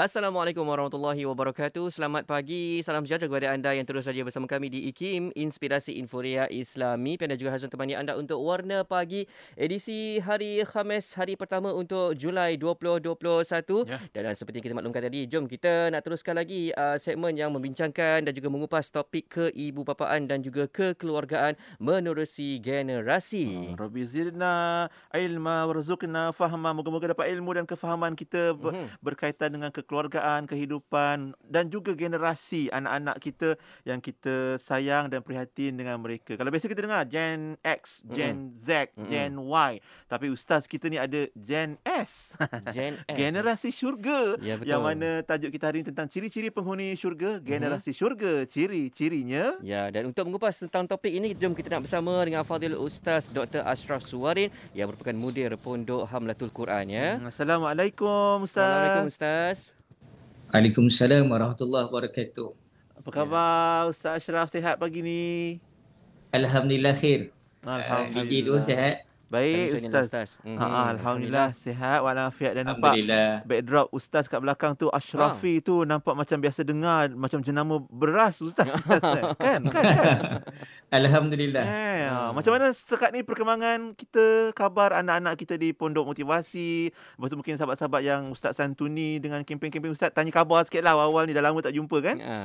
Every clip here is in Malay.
Assalamualaikum warahmatullahi wabarakatuh. Selamat pagi. Salam sejahtera kepada anda yang terus saja bersama kami di IKIM, Inspirasi Inforia Islami. Panda juga Hazun temani anda untuk Warna Pagi edisi hari Khamis, hari pertama untuk Julai 2021. Ya. Dan seperti yang kita maklumkan tadi, jom kita nak teruskan lagi uh, segmen yang membincangkan dan juga mengupas topik keibubapaan dan juga kekeluargaan menerusi generasi. Oh, Rabbi zirna ilma warzuqna fahma. Moga-moga dapat ilmu dan kefahaman kita mm-hmm. berkaitan dengan ke kekeluargaan, kehidupan dan juga generasi anak-anak kita yang kita sayang dan prihatin dengan mereka. Kalau biasa kita dengar Gen X, Gen mm-hmm. Z, mm-hmm. Gen Y, tapi ustaz kita ni ada Gen S. Gen S. generasi syurga. Ya, betul. Yang mana tajuk kita hari ini tentang ciri-ciri penghuni syurga, generasi mm-hmm. syurga, ciri-cirinya. Ya, dan untuk mengupas tentang topik ini, jom kita nak bersama dengan Fadil Ustaz Dr. Ashraf Suwarin yang merupakan mudir Pondok Hamlatul Quran ya. Assalamualaikum Ustaz. Assalamualaikum Ustaz. Waalaikumsalam warahmatullahi wabarakatuh. Apa khabar. Ustaz Ashraf sihat pagi ni? Alhamdulillah khair. Alhamdulillah. Gigi dua sihat. Baik Ustaz. Ustaz. Mm-hmm. Ha, Alhamdulillah sihat walafiat dan nampak backdrop Ustaz kat belakang tu Ashrafi ha. tu nampak macam biasa dengar macam jenama beras Ustaz. kan? Kan? kan? Alhamdulillah. Eh, hmm. Macam mana sekat ni perkembangan kita kabar anak-anak kita di Pondok Motivasi. Lepas tu mungkin sahabat-sahabat yang Ustaz Santuni dengan kempen-kempen Ustaz tanya khabar sikit lah awal-awal ni dah lama tak jumpa kan? Ha.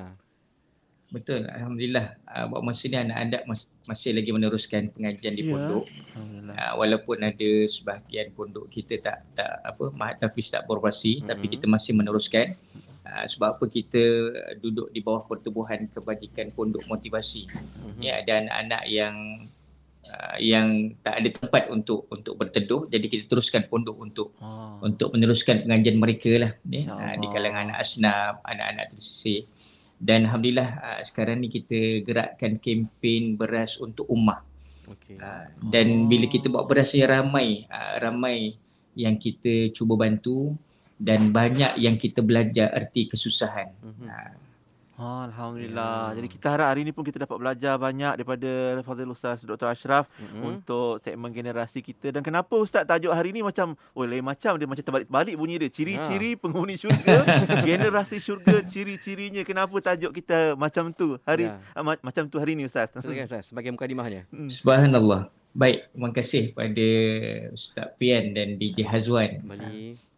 Betul, Alhamdulillah. Uh, buat masa ni anak-anak mas- masih lagi meneruskan pengajian di ya. pondok. Uh, walaupun ada sebahagian pondok kita tak tak apa mahat tafiz tak beroperasi mm-hmm. tapi kita masih meneruskan. Uh, sebab apa kita duduk di bawah pertubuhan kebajikan pondok motivasi. Mm-hmm. Ya dan anak yang uh, yang tak ada tempat untuk untuk berteduh jadi kita teruskan pondok untuk oh. untuk meneruskan pengajian mereka lah ya. uh, di kalangan anak asnaf, anak-anak tersisih dan alhamdulillah uh, sekarang ni kita gerakkan kempen beras untuk ummah. Okay. Uh, dan oh. bila kita buat beras yang ramai, uh, ramai yang kita cuba bantu dan banyak yang kita belajar erti kesusahan. Mm-hmm. Uh, Ha, Alhamdulillah. Ya. Jadi kita harap hari ini pun kita dapat belajar banyak daripada Fadil Ustaz Dr. Ashraf mm-hmm. untuk segmen generasi kita. Dan kenapa Ustaz tajuk hari ini macam, oh lain macam dia macam terbalik-balik bunyi dia. Ciri-ciri ha. penghuni syurga, generasi syurga, ciri-cirinya. Kenapa tajuk kita macam tu hari ya. uh, macam tu hari ini Ustaz? Silakan Ustaz sebagai mukadimahnya. Hmm. Subhanallah. Baik, terima kasih kepada Ustaz Pian dan DJ Hazwan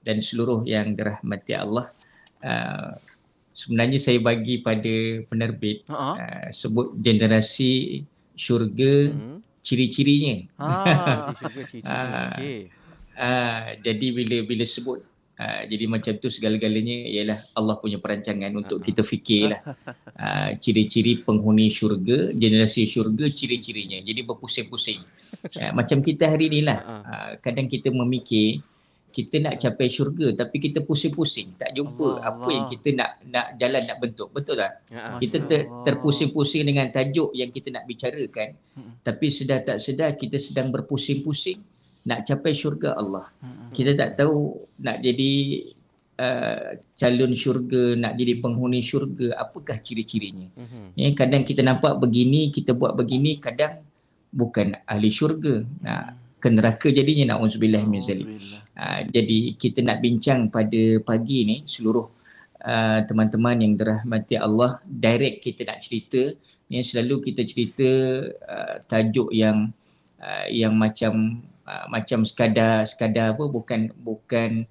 dan seluruh yang dirahmati Allah. Uh, sebenarnya saya bagi pada penerbit uh-huh. uh, sebut generasi syurga uh-huh. ciri-cirinya. Ah, syurga ciri-ciri. Okey. Uh, jadi bila bila sebut uh, jadi macam tu segala-galanya ialah Allah punya perancangan untuk uh-huh. kita fikirlah uh, ciri-ciri penghuni syurga, generasi syurga ciri-cirinya. Jadi berpusing-pusing. Uh, macam kita hari inilah uh, kadang kita memikir kita nak capai syurga tapi kita pusing-pusing tak jumpa Allah, apa Allah. yang kita nak nak jalan nak bentuk betul tak ya, kita ter, terpusing-pusing dengan tajuk yang kita nak bicarakan hmm. tapi sedar tak sedar kita sedang berpusing-pusing nak capai syurga Allah hmm. kita tak tahu nak jadi uh, calon syurga nak jadi penghuni syurga apakah ciri-cirinya hmm. ya kadang kita nampak begini kita buat begini kadang bukan ahli syurga nah hmm ke neraka jadinya naudzubillah min zalik. Uh, jadi kita nak bincang pada pagi ni seluruh uh, teman-teman yang dirahmati Allah direct kita nak cerita ni selalu kita cerita uh, tajuk yang uh, yang macam uh, macam sekadar sekadar apa bukan bukan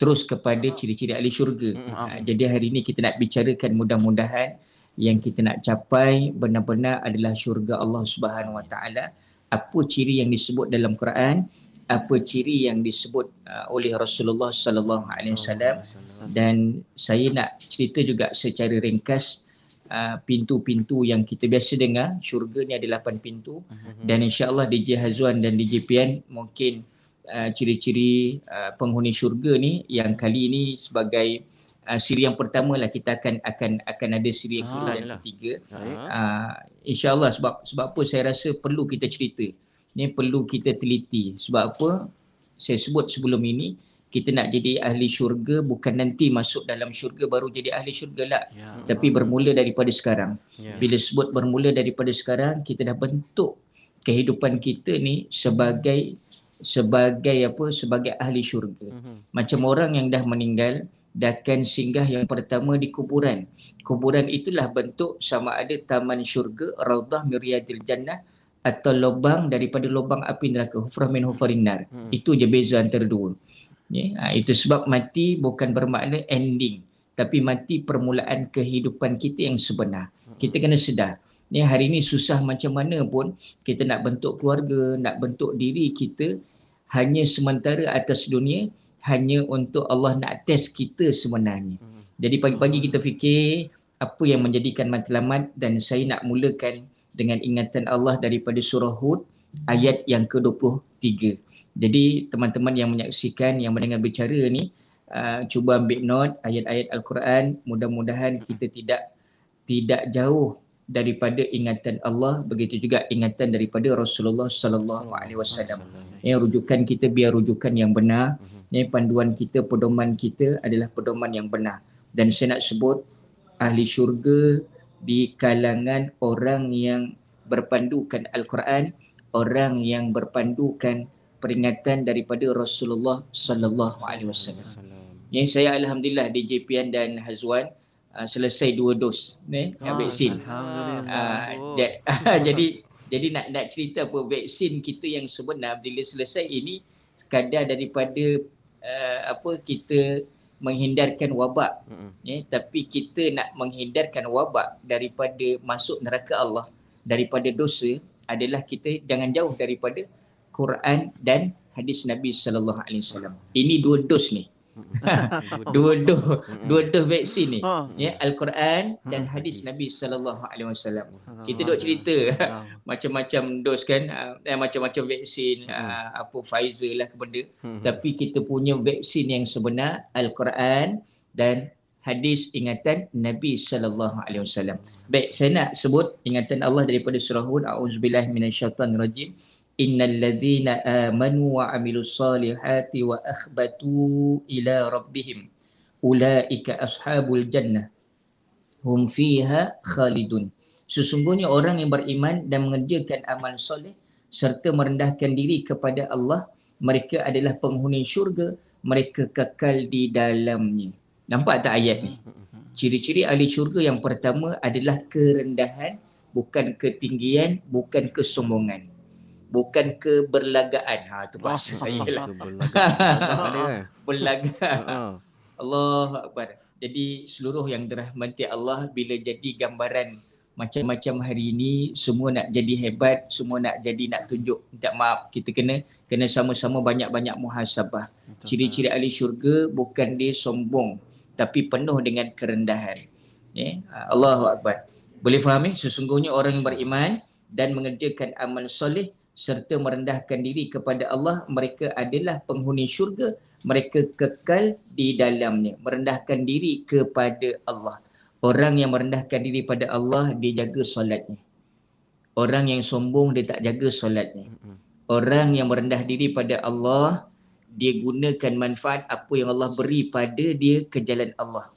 terus kepada ciri-ciri ahli syurga. Uh, jadi hari ini kita nak bicarakan mudah-mudahan yang kita nak capai benar-benar adalah syurga Allah Subhanahu Wa Taala apa ciri yang disebut dalam Quran? Apa ciri yang disebut uh, oleh Rasulullah sallallahu alaihi wasallam? Dan saya nak cerita juga secara ringkas uh, pintu-pintu yang kita biasa dengar. Syurga ni ada lapan pintu. Mhm. dan insyaallah DJ Hazwan dan DJ Pian mungkin uh, ciri-ciri uh, penghuni syurga ni yang kali ini sebagai uh, siri yang pertama lah kita akan akan akan ada siri yang kedua ah, dan ketiga. Uh, InsyaAllah sebab sebab apa saya rasa perlu kita cerita. Ni perlu kita teliti. Sebab apa saya sebut sebelum ini kita nak jadi ahli syurga bukan nanti masuk dalam syurga baru jadi ahli syurga lah. Ya. Tapi bermula daripada sekarang. Ya. Bila sebut bermula daripada sekarang kita dah bentuk kehidupan kita ni sebagai sebagai apa sebagai ahli syurga. Uh-huh. Macam orang yang dah meninggal dan akan singgah yang pertama di kuburan. Kuburan itulah bentuk sama ada taman syurga, raudah miriadil jannah atau lubang daripada lubang api neraka, hufrah min hufarin nar. Hmm. Itu je beza antara dua. Ya, ha, itu sebab mati bukan bermakna ending tapi mati permulaan kehidupan kita yang sebenar. Kita kena sedar. Ni hari ini susah macam mana pun kita nak bentuk keluarga, nak bentuk diri kita hanya sementara atas dunia hanya untuk Allah nak test kita sebenarnya. Jadi pagi-pagi kita fikir apa yang menjadikan matlamat dan saya nak mulakan dengan ingatan Allah daripada surah Hud ayat yang ke-23. Jadi teman-teman yang menyaksikan yang mendengar bicara ni Uh, cuba ambil note ayat-ayat al-Quran mudah-mudahan kita tidak tidak jauh daripada ingatan Allah begitu juga ingatan daripada Rasulullah sallallahu alaihi wasallam. Ya rujukan kita biar rujukan yang benar. Ya panduan kita pedoman kita adalah pedoman yang benar. Dan saya nak sebut ahli syurga di kalangan orang yang berpandukan al-Quran, orang yang berpandukan peringatan daripada Rasulullah sallallahu alaihi wasallam. Yang saya alhamdulillah di JPN dan Hazwan uh, selesai dua dos ni oh, vaksin. Alhamdulillah. Uh, jadi jadi nak nak cerita apa vaksin kita yang sebenar bila selesai ini sekadar daripada uh, apa kita menghindarkan wabak mm-hmm. ya tapi kita nak menghindarkan wabak daripada masuk neraka Allah daripada dosa adalah kita jangan jauh daripada Quran dan hadis Nabi sallallahu alaihi wasallam. Ini dua dos ni dua dos dua dos vaksin ni. Ha. ya al-Quran dan hadis. Nabi sallallahu alaihi wasallam. Kita duk cerita. macam-macam dos kan ah, eh, macam-macam vaksin uh, apa Pfizer lah ke benda. Tapi kita punya vaksin yang sebenar al-Quran dan hadis ingatan Nabi sallallahu alaihi wasallam. Baik saya nak sebut ingatan Allah daripada surah Hud. Auzubillahi minasyaitanirrajim innal ladzina amanu wa amilus salihati wa akhbatu ila rabbihim ulaika ashabul jannah hum fiha khalidun. Sesungguhnya orang yang beriman dan mengerjakan amal soleh serta merendahkan diri kepada Allah mereka adalah penghuni syurga mereka kekal di dalamnya. Nampak tak ayat ni? Ciri-ciri ahli syurga yang pertama adalah kerendahan bukan ketinggian bukan kesombongan bukan keberlagaan. Ha tu bahasa saya lah. Berlaga. Allah Akbar. Jadi seluruh yang dirahmati Allah bila jadi gambaran macam-macam hari ini semua nak jadi hebat, semua nak jadi nak tunjuk. Minta maaf kita kena kena sama-sama banyak-banyak muhasabah. Ciri-ciri ahli syurga bukan dia sombong tapi penuh dengan kerendahan. Ya, Allahu Akbar. Boleh faham eh? Sesungguhnya orang yang beriman dan mengerjakan amal soleh serta merendahkan diri kepada Allah mereka adalah penghuni syurga mereka kekal di dalamnya merendahkan diri kepada Allah. Orang yang merendahkan diri pada Allah dia jaga solatnya. Orang yang sombong dia tak jaga solatnya. Orang yang merendah diri pada Allah dia gunakan manfaat apa yang Allah beri pada dia ke jalan Allah.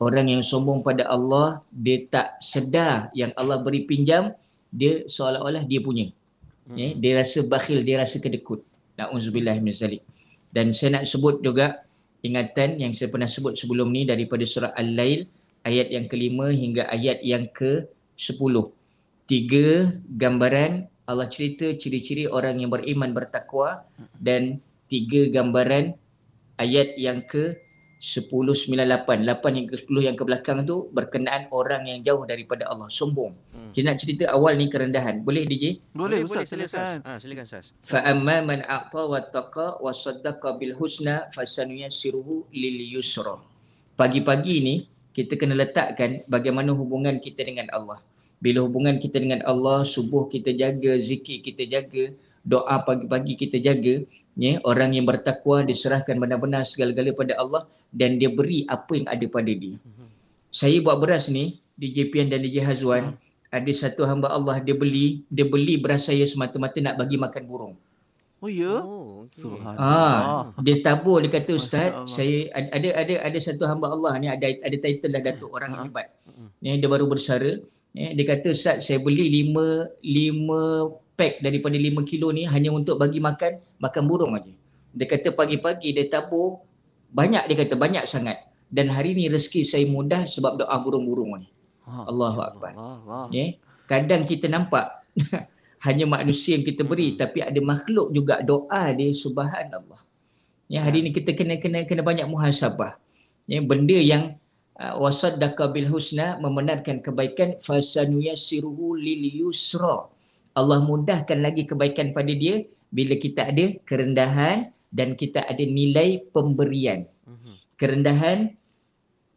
Orang yang sombong pada Allah dia tak sedar yang Allah beri pinjam dia seolah-olah dia punya ya, dia rasa bakhil, dia rasa kedekut. Na'udzubillah min zalik. Dan saya nak sebut juga ingatan yang saya pernah sebut sebelum ni daripada surah Al-Lail ayat yang kelima hingga ayat yang ke sepuluh. Tiga gambaran Allah cerita ciri-ciri orang yang beriman bertakwa dan tiga gambaran ayat yang ke 10, 9, 8. 8 hingga 10 yang ke belakang tu berkenaan orang yang jauh daripada Allah. Sombong. Hmm. Kita nak cerita awal ni kerendahan. Boleh DJ? Boleh, boleh Ustaz. Silakan. Ha, silakan Ustaz. Fa'amma man a'ta wa taqa wa saddaqa bil husna fasanuyassiruhu lil yusra. Pagi-pagi ni kita kena letakkan bagaimana hubungan kita dengan Allah. Bila hubungan kita dengan Allah, subuh kita jaga, zikir kita jaga, doa pagi-pagi kita jaga, ya, orang yang bertakwa diserahkan benar-benar segala-gala pada Allah, dan dia beri apa yang ada pada dia. Saya buat beras ni di JPN dan di Hazwan, ada satu hamba Allah dia beli, dia beli beras saya semata-mata nak bagi makan burung. Oh ya. Oh, ah, dia tabur dia kata ustaz, saya ada ada ada satu hamba Allah ni ada ada title dah datuk orang yang hebat. Ni dia baru bersara, ya, dia kata ustaz saya beli lima lima pack daripada lima kilo ni hanya untuk bagi makan makan burung aja. Dia kata pagi-pagi dia tabur banyak dia kata banyak sangat dan hari ni rezeki saya mudah sebab doa burung-burung ni. Allahu akbar. Ya. Kadang kita nampak hanya manusia yang kita beri hmm. tapi ada makhluk juga doa dia subhanallah. Ya hari ni kita kena kena kena banyak muhasabah. Ya benda yang uh, wasaddaka bil husna membenarkan kebaikan fasanuyassiruhu lil yusra. Allah mudahkan lagi kebaikan pada dia bila kita ada kerendahan dan kita ada nilai pemberian. Hmm. Kerendahan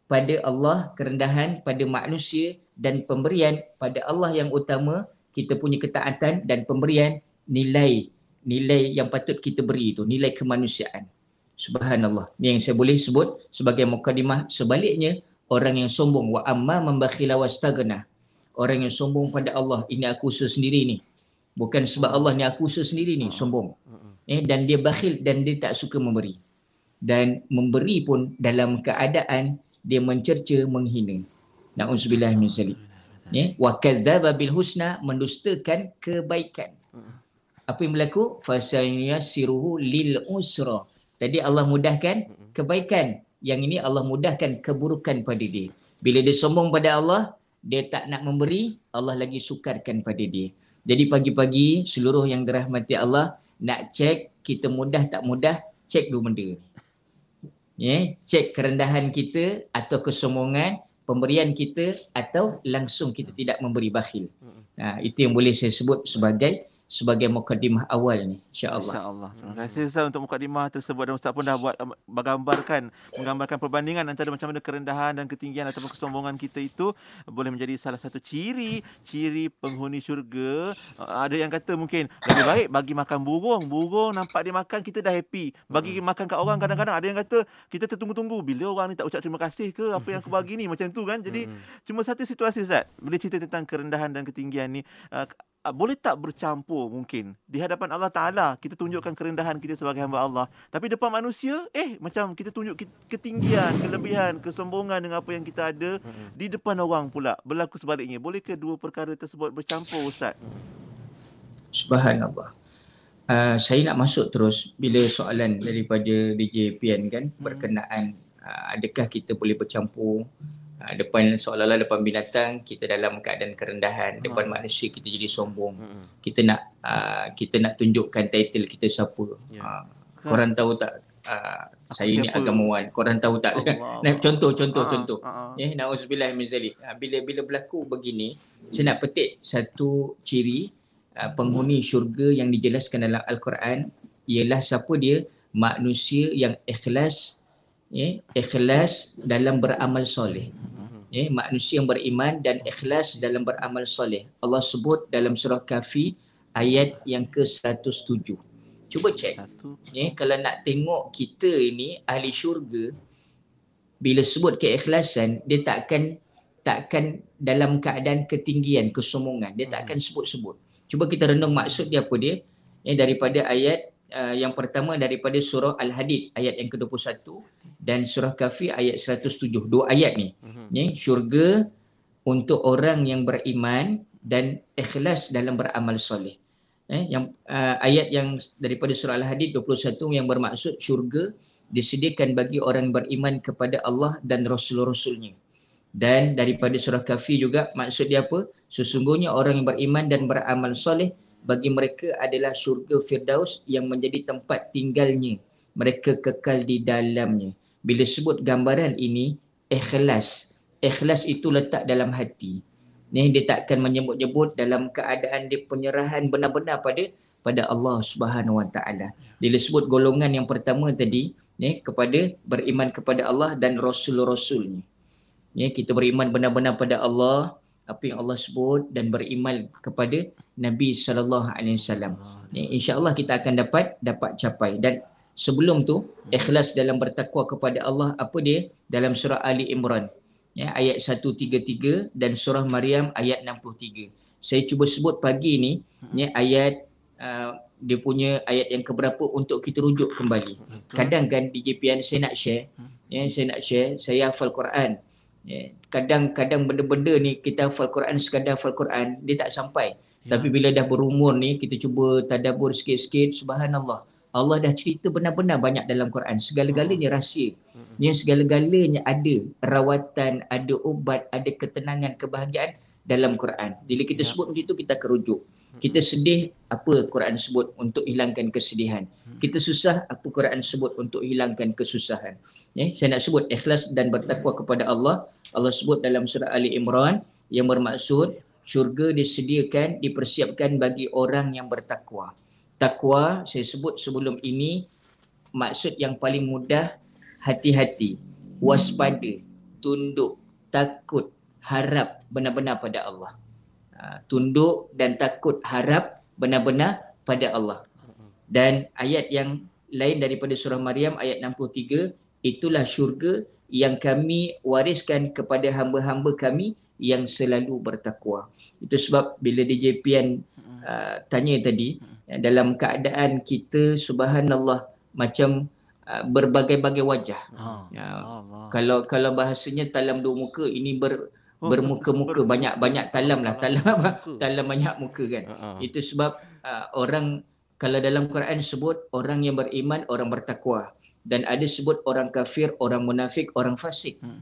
pada Allah, kerendahan pada manusia dan pemberian pada Allah yang utama kita punya ketaatan dan pemberian nilai nilai yang patut kita beri itu nilai kemanusiaan subhanallah ni yang saya boleh sebut sebagai mukadimah sebaliknya orang yang sombong wa amma mambakhila wastagna orang yang sombong pada Allah ini aku sendiri ni bukan sebab Allah ni aku usaha sendiri ni sombong. Eh dan dia bakhil dan dia tak suka memberi. Dan memberi pun dalam keadaan dia mencerca menghina. Na'udzubillah min zalik. Ya wa kadzdzaba bil husna mendustakan kebaikan. Apa yang berlaku? Fasayasiruhu lil usra. Tadi Allah mudahkan kebaikan. Yang ini Allah mudahkan keburukan pada dia. Bila dia sombong pada Allah dia tak nak memberi Allah lagi sukarkan pada dia jadi pagi-pagi seluruh yang dirahmati Allah nak cek kita mudah tak mudah cek dua benda ni ya cek kerendahan kita atau kesombongan pemberian kita atau langsung kita tidak memberi bakhil. Ha, itu yang boleh saya sebut sebagai sebagai mukadimah awal ni insya-Allah. Insya-Allah. Terima kasih Ustaz untuk mukadimah tersebut dan Ustaz pun dah buat menggambarkan menggambarkan perbandingan antara macam mana kerendahan dan ketinggian ataupun kesombongan kita itu boleh menjadi salah satu ciri ciri penghuni syurga. Ada yang kata mungkin lebih baik bagi makan burung. Burung nampak dia makan kita dah happy. Bagi hmm. makan kat orang kadang-kadang ada yang kata kita tertunggu-tunggu bila orang ni tak ucap terima kasih ke apa yang aku bagi ni macam tu kan. Jadi hmm. cuma satu situasi Ustaz. Boleh cerita tentang kerendahan dan ketinggian ni uh, boleh tak bercampur mungkin? Di hadapan Allah Taala kita tunjukkan kerendahan kita sebagai hamba Allah. Tapi depan manusia eh macam kita tunjuk ketinggian kelebihan kesombongan dengan apa yang kita ada di depan orang pula. Berlaku sebaliknya. Boleh ke dua perkara tersebut bercampur ustaz? Subhanallah. Uh, saya nak masuk terus bila soalan daripada DJ Pian kan hmm. berkenaan uh, adakah kita boleh bercampur Ha, depan seolah-olah depan binatang kita dalam keadaan kerendahan hmm. depan manusia kita jadi sombong hmm. kita nak uh, kita nak tunjukkan title kita siapa yeah. uh, korang tahu tak uh, saya siapa? ni agamawan korang tahu tak Allah. nah, contoh contoh uh contoh uh ya nauzubillah min zalik bila bila berlaku begini hmm. saya nak petik satu ciri uh, penghuni syurga yang dijelaskan dalam al-Quran ialah siapa dia manusia yang ikhlas ya ikhlas dalam beramal soleh. Ya manusia yang beriman dan ikhlas dalam beramal soleh. Allah sebut dalam surah kafi ayat yang ke-107. Cuba cek ya kalau nak tengok kita ini ahli syurga bila sebut keikhlasan dia takkan takkan dalam keadaan ketinggian kesombongan. Dia takkan hmm. sebut-sebut. Cuba kita renung maksud dia apa dia? Ya daripada ayat uh, yang pertama daripada surah al-hadid ayat yang ke-21 dan surah kafi ayat 107 dua ayat ni. Uh-huh. ni syurga untuk orang yang beriman dan ikhlas dalam beramal soleh. Eh yang uh, ayat yang daripada surah al-hadid 21 yang bermaksud syurga disediakan bagi orang beriman kepada Allah dan rasul-rasulnya. Dan daripada surah kafi juga maksud dia apa? Sesungguhnya orang yang beriman dan beramal soleh bagi mereka adalah syurga firdaus yang menjadi tempat tinggalnya. Mereka kekal di dalamnya. Bila sebut gambaran ini ikhlas. Ikhlas itu letak dalam hati. Ni dia takkan menyebut-nyebut dalam keadaan dia penyerahan benar-benar pada pada Allah Subhanahu Wa Taala. Bila sebut golongan yang pertama tadi ni kepada beriman kepada Allah dan rasul-rasulnya. Ni kita beriman benar-benar pada Allah apa yang Allah sebut dan beriman kepada Nabi sallallahu alaihi wasallam. Insya-Allah kita akan dapat dapat capai. Dan sebelum tu ikhlas dalam bertakwa kepada Allah apa dia? Dalam surah Ali Imran. Ya ayat 133 dan surah Maryam ayat 63 saya cuba sebut pagi ni ya ayat uh, dia punya ayat yang keberapa untuk kita rujuk kembali. Kadang kan di JPN saya nak share ya saya nak share saya hafal Quran ya kadang-kadang benda-benda ni kita hafal Quran sekadar hafal Quran dia tak sampai ya. tapi bila dah berumur ni kita cuba tadabbur sikit-sikit subhanallah Allah dah cerita benar-benar banyak dalam Quran. Segala-galanya rahsia. Yang segala-galanya ada rawatan, ada ubat, ada ketenangan, kebahagiaan dalam Quran. Bila kita ya. sebut begitu kita kerujuk. Kita sedih apa Quran sebut untuk hilangkan kesedihan. Kita susah apa Quran sebut untuk hilangkan kesusahan. Ya, saya nak sebut ikhlas dan bertakwa kepada Allah. Allah sebut dalam surah Ali Imran yang bermaksud syurga disediakan dipersiapkan bagi orang yang bertakwa. Takwa saya sebut sebelum ini maksud yang paling mudah hati-hati, waspada, tunduk, takut, harap benar-benar pada Allah. Ha, tunduk dan takut harap benar-benar pada Allah. Dan ayat yang lain daripada surah Maryam ayat 63 itulah syurga yang kami wariskan kepada hamba-hamba kami yang selalu bertakwa. Itu sebab bila DJ Pian uh, tanya tadi dalam keadaan kita subhanallah macam uh, berbagai-bagai wajah. Oh, ya, kalau kalau bahasanya talam dua muka ini ber bermuka-muka banyak banyak talam lah. Talam apa? talam banyak muka kan? Uh-huh. itu sebab uh, orang kalau dalam Quran sebut orang yang beriman orang bertakwa. Dan ada sebut orang kafir orang munafik orang fasik. Hmm.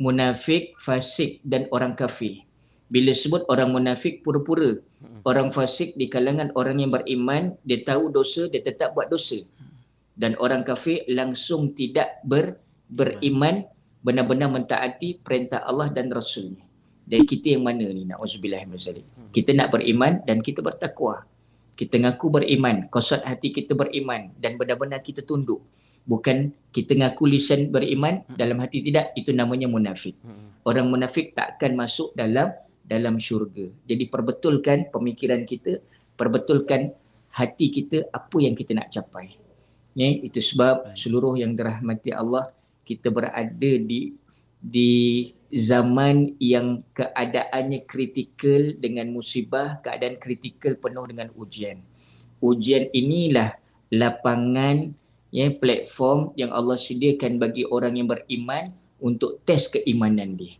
munafik fasik dan orang kafir. Bila sebut orang munafik pura-pura. Hmm. orang fasik di kalangan orang yang beriman dia tahu dosa dia tetap buat dosa. Hmm. dan orang kafir langsung tidak ber beriman benar-benar mentaati perintah Allah dan Rasulnya. Dan kita yang mana ni nak uzubillah hmm. Kita nak beriman dan kita bertakwa. Kita ngaku beriman, kosot hati kita beriman dan benar-benar kita tunduk. Bukan kita ngaku lisan beriman, hmm. dalam hati tidak, itu namanya munafik. Hmm. Orang munafik tak akan masuk dalam dalam syurga. Jadi perbetulkan pemikiran kita, perbetulkan hati kita apa yang kita nak capai. Ya, itu sebab seluruh yang dirahmati Allah kita berada di di zaman yang keadaannya kritikal dengan musibah, keadaan kritikal penuh dengan ujian. Ujian inilah lapangan ya platform yang Allah sediakan bagi orang yang beriman untuk tes keimanan dia.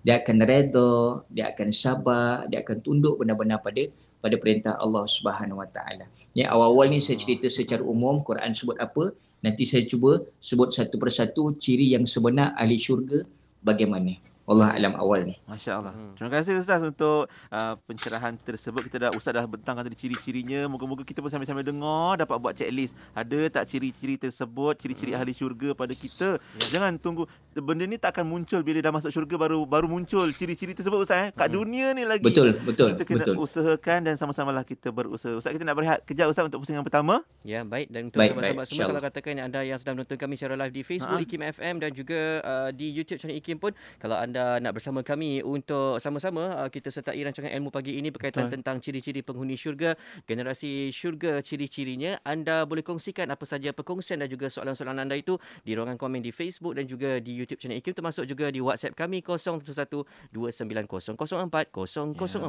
Dia akan redha, dia akan sabar, dia akan tunduk benar-benar pada pada perintah Allah Subhanahu Wa Taala. Ya awal-awal ni saya cerita secara umum Quran sebut apa? Nanti saya cuba sebut satu persatu ciri yang sebenar ahli syurga bagaimana. Allah alam awal ni. Masya-Allah. Hmm. Terima kasih ustaz untuk uh, pencerahan tersebut. Kita dah ustaz dah bentangkan tadi ciri-cirinya. Moga-moga kita pun sambil-sambil dengar dapat buat checklist. Ada tak ciri-ciri tersebut, ciri-ciri hmm. ahli syurga pada kita? Ya. Jangan tunggu benda ni tak akan muncul bila dah masuk syurga baru baru muncul ciri-ciri tersebut ustaz eh. Kat hmm. dunia ni lagi. Betul, betul. Kita kena betul. usahakan dan sama-samalah kita berusaha. Ustaz kita nak berehat kejap ustaz untuk pusingan pertama. Ya, baik dan untuk sahabat-sahabat semua kalau katakan anda yang sedang menonton kami secara live di Facebook ha? IKIM FM dan juga uh, di YouTube channel IKIM pun kalau anda anda nak bersama kami untuk sama-sama uh, kita sertai rancangan ilmu pagi ini berkaitan Betul. tentang ciri-ciri penghuni syurga, generasi syurga, ciri-cirinya, anda boleh kongsikan apa saja perkongsian dan juga soalan-soalan anda itu di ruangan komen di Facebook dan juga di YouTube channel IKIM termasuk juga di WhatsApp kami 0112900404.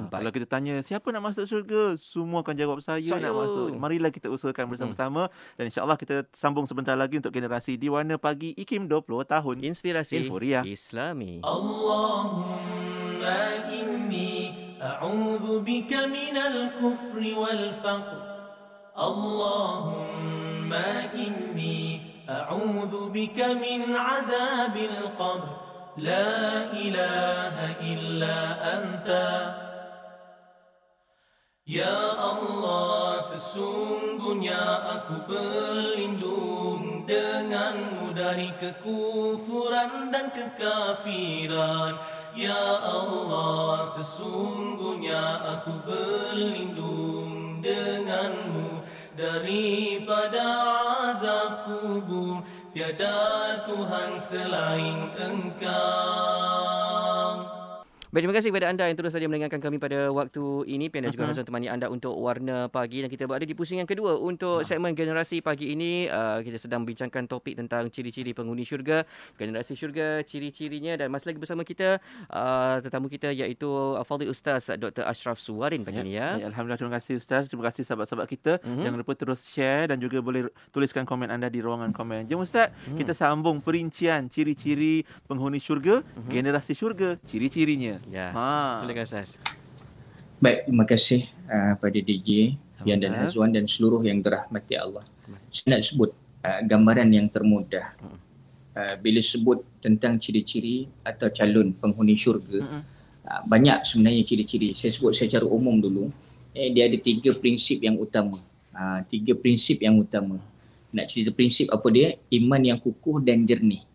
Ya, kalau kita tanya siapa nak masuk syurga, semua akan jawab saya, saya. nak masuk. Marilah kita usahakan bersama-sama hmm. dan insya-Allah kita sambung sebentar lagi untuk generasi di Warna Pagi IKIM 20 tahun. Inspirasi Inforia. Islami. Allah. اللهم إني أعوذ بك من الكفر والفقر. اللهم إني أعوذ بك من عذاب القبر. لا إله إلا أنت. يا الله sesungguhnya aku berlindung denganmu dari kekufuran dan kekafiran. Ya Allah sesungguhnya aku berlindung denganmu. Daripada azab kubur Tiada Tuhan selain engkau Baik, terima kasih kepada anda yang terus saja mendengarkan kami pada waktu ini. Pian dan juga Hasan temani anda untuk Warna Pagi. Dan kita berada di pusingan kedua untuk segmen generasi pagi ini. Uh, kita sedang bincangkan topik tentang ciri-ciri penghuni syurga. Generasi syurga, ciri-cirinya. Dan masih lagi bersama kita, uh, tetamu kita iaitu Fadil Ustaz Dr. Ashraf Suwarin pagi ini. Ya. Ya. Alhamdulillah, terima kasih Ustaz. Terima kasih sahabat-sahabat kita. Mm-hmm. Jangan lupa terus share dan juga boleh tuliskan komen anda di ruangan komen. Jom Ustaz, mm-hmm. kita sambung perincian ciri-ciri penghuni syurga, mm-hmm. generasi syurga, ciri-cirinya. Ya. Ha. Silakan Ustaz. Baik, terima kasih uh, pada DJ. Pian dan Hazwan dan seluruh yang dirahmati Allah. Saya nak sebut uh, gambaran yang termudah. Uh, bila sebut tentang ciri-ciri atau calon penghuni syurga, uh, banyak sebenarnya ciri-ciri. Saya sebut secara umum dulu. Eh, dia ada tiga prinsip yang utama. Uh, tiga prinsip yang utama. Nak cerita prinsip apa dia? Iman yang kukuh dan jernih.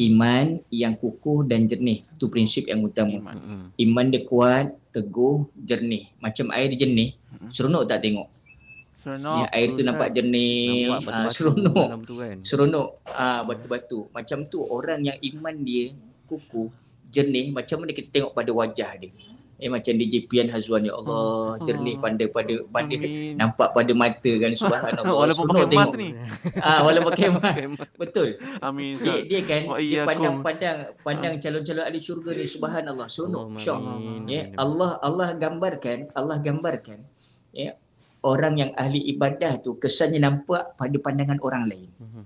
Iman yang kukuh dan jernih. Itu prinsip yang utama. Iman, Iman dia kuat, teguh, jernih. Macam air jernih, seronok tak tengok? Seronok. Ya, air tu nampak jernih, nampak batu-batu uh, seronok. Kan? Seronok uh, batu-batu. Macam tu orang yang iman dia kukuh, jernih, macam mana kita tengok pada wajah dia. Eh macam DJ Pian Hazwan ya Allah oh. jernih pandai pada pada Amin. nampak pada mata kan subhanallah. walaupun pakai emas ni. Ah walaupun pakai emas. Betul. Amin. Dia, dia kan dia pandang-pandang pandang calon-calon ahli syurga ni subhanallah seronok. Syok. Ya Allah Allah gambarkan Allah gambarkan ya orang yang ahli ibadah tu kesannya nampak pada pandangan orang lain. Mhm.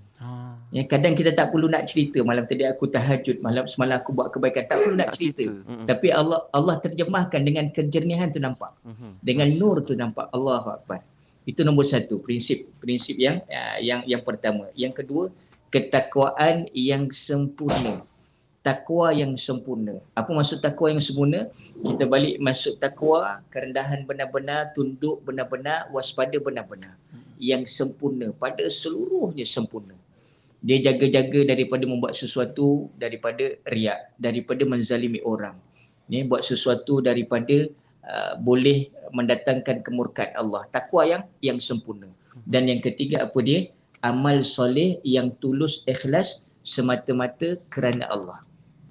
Ya, kadang kita tak perlu nak cerita malam tadi aku tahajud, malam semalam aku buat kebaikan, tak perlu nak cerita. Mhm. Tapi Allah Allah terjemahkan dengan kejernihan tu nampak. Mhm. Dengan nur tu nampak. Allahu akbar. Itu nombor satu, prinsip prinsip yang ya, yang yang pertama. Yang kedua, ketakwaan yang sempurna takwa yang sempurna. Apa maksud takwa yang sempurna? Kita balik masuk takwa, kerendahan benar-benar, tunduk benar-benar, waspada benar-benar. Yang sempurna, pada seluruhnya sempurna. Dia jaga-jaga daripada membuat sesuatu daripada riak, daripada menzalimi orang. Ni buat sesuatu daripada uh, boleh mendatangkan kemurkaan Allah. Takwa yang yang sempurna. Dan yang ketiga apa dia? Amal soleh yang tulus ikhlas semata-mata kerana Allah.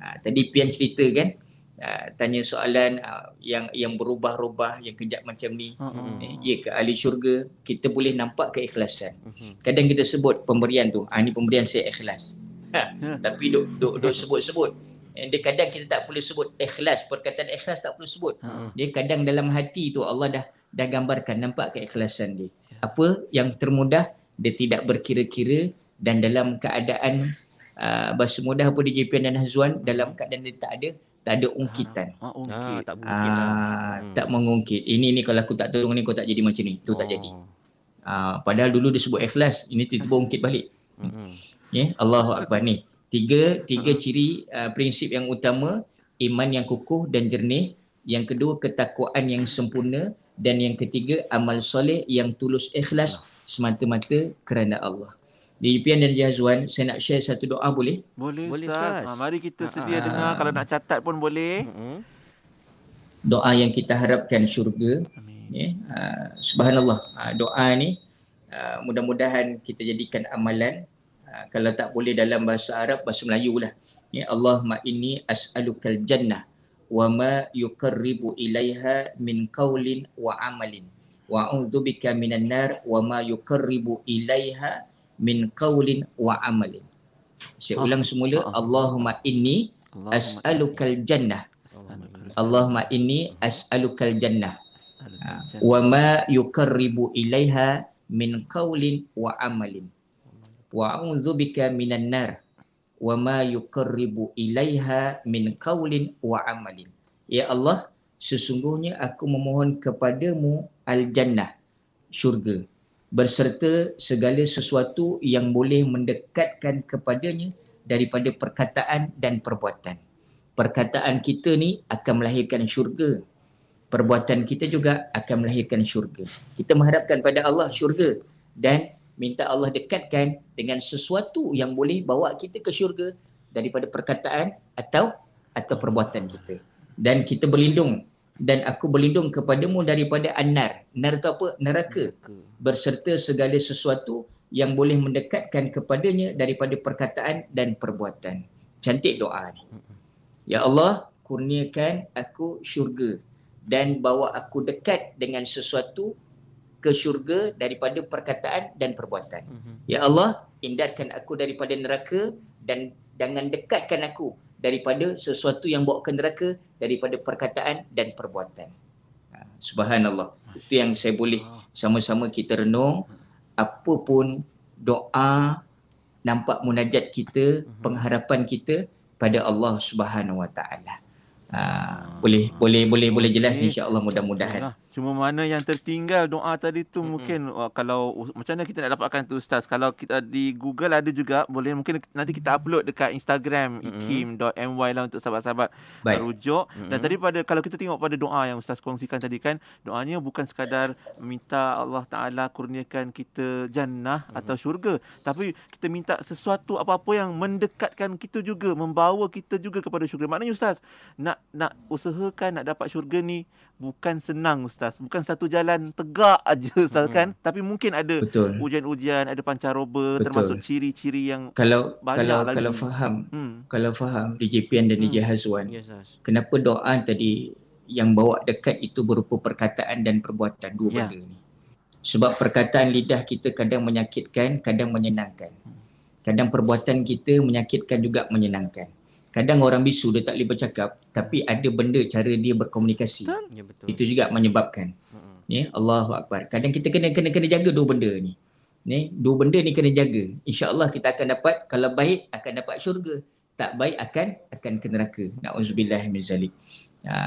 Ha, tadi Pian cerita kan uh, tanya soalan uh, yang yang berubah-ubah yang kejap macam ni. Uh-huh. eh, ya ke ahli syurga kita boleh nampak keikhlasan. Uh-huh. kadang kita sebut pemberian tu ah ni pemberian saya ikhlas. Ha, tapi duk duk, duk sebut-sebut. Eh, dia kadang kita tak boleh sebut ikhlas perkataan ikhlas tak perlu sebut. Uh-huh. dia kadang dalam hati tu Allah dah dah gambarkan nampak keikhlasan dia. Apa yang termudah dia tidak berkira-kira dan dalam keadaan uh, bahasa mudah apa di JPN dan Hazwan dalam keadaan dia tak ada tak ada ungkitan. Ha, ha, ungkit. tak mungkin lah. Hmm. Tak mengungkit. Ini ni kalau aku tak tolong ni kau tak jadi macam ni. Tu oh. tak jadi. Uh, padahal dulu dia sebut ikhlas. Ini tiba-tiba ungkit balik. Hmm. Ya, yeah, Allahu Akbar ni. Tiga tiga ciri uh, prinsip yang utama. Iman yang kukuh dan jernih. Yang kedua, ketakwaan yang sempurna. Dan yang ketiga, amal soleh yang tulus ikhlas semata-mata kerana Allah di Pian dan Jazwan saya nak share satu doa boleh? Boleh, boleh Ustaz. Ha, mari kita sedia ha, dengar kalau nak catat pun boleh. Uh-huh. Doa yang kita harapkan syurga. Amin. Ya, uh, subhanallah. Uh, doa ni uh, mudah-mudahan kita jadikan amalan. Uh, kalau tak boleh dalam bahasa Arab, bahasa Melayu lah. Ya, Allahumma inni as'alukal jannah wa ma yuqarribu ilaiha min qawlin wa amalin. Wa a'udzubika minan nar wa ma yuqarribu ilaiha min qaulin wa amalin. Saya ulang semula ah. Allahumma inni as'alukal jannah. Allahumma inni as'alukal jannah. Wa ma yuqarribu ilaiha min qaulin wa amalin. Wa a'udzubika minan nar. Wa ma yuqarribu ilaiha min qaulin wa amalin. Ya Allah, sesungguhnya aku memohon kepadamu al-jannah, syurga berserta segala sesuatu yang boleh mendekatkan kepadanya daripada perkataan dan perbuatan. Perkataan kita ni akan melahirkan syurga. Perbuatan kita juga akan melahirkan syurga. Kita mengharapkan pada Allah syurga dan minta Allah dekatkan dengan sesuatu yang boleh bawa kita ke syurga daripada perkataan atau atau perbuatan kita. Dan kita berlindung dan aku berlindung kepadamu daripada anar. Nar itu apa? Neraka. Berserta segala sesuatu yang boleh mendekatkan kepadanya daripada perkataan dan perbuatan. Cantik doa ni. Ya Allah, kurniakan aku syurga dan bawa aku dekat dengan sesuatu ke syurga daripada perkataan dan perbuatan. Mhm. Ya Allah, hindarkan aku daripada neraka dan jangan dekatkan aku daripada sesuatu yang bawa ke neraka daripada perkataan dan perbuatan. Ha, subhanallah. Itu yang saya boleh sama-sama kita renung apapun doa nampak munajat kita, mhm. pengharapan kita pada Allah Subhanahu Wa Taala. uh, boleh boleh boleh boleh jelas insya-Allah mudah-mudahan. Cuma mana yang tertinggal doa tadi tu mm-hmm. mungkin uh, kalau macam mana kita nak dapatkan tu ustaz kalau kita di Google ada juga boleh mungkin nanti kita upload dekat Instagram mm-hmm. ikim.my lah untuk sahabat-sahabat Baik. rujuk mm-hmm. dan tadi pada kalau kita tengok pada doa yang ustaz kongsikan tadi kan doanya bukan sekadar minta Allah Taala kurniakan kita jannah mm-hmm. atau syurga tapi kita minta sesuatu apa-apa yang mendekatkan kita juga membawa kita juga kepada syurga maknanya ustaz nak nak usahakan nak dapat syurga ni bukan senang ustaz bukan satu jalan tegak aja ustaz hmm. kan tapi mungkin ada Betul. ujian-ujian ada pancaroba Betul. termasuk ciri-ciri yang kalau banyak kalau lagi. kalau faham hmm. kalau faham DJPN dan hmm. DJ Hazwan yes, kenapa doa tadi yang bawa dekat itu berupa perkataan dan perbuatan dua ya. benda ni sebab perkataan lidah kita kadang menyakitkan kadang menyenangkan hmm. kadang perbuatan kita menyakitkan juga menyenangkan kadang orang bisu dia tak boleh bercakap tapi ada benda cara dia berkomunikasi. Ya, betul. itu juga menyebabkan. Uh-huh. ya Allahu akbar. Kadang kita kena kena kena jaga dua benda ni. Ni dua benda ni kena jaga. Insyaallah kita akan dapat kalau baik akan dapat syurga. Tak baik akan akan ke neraka. Naudzubillah min zalik. Ya,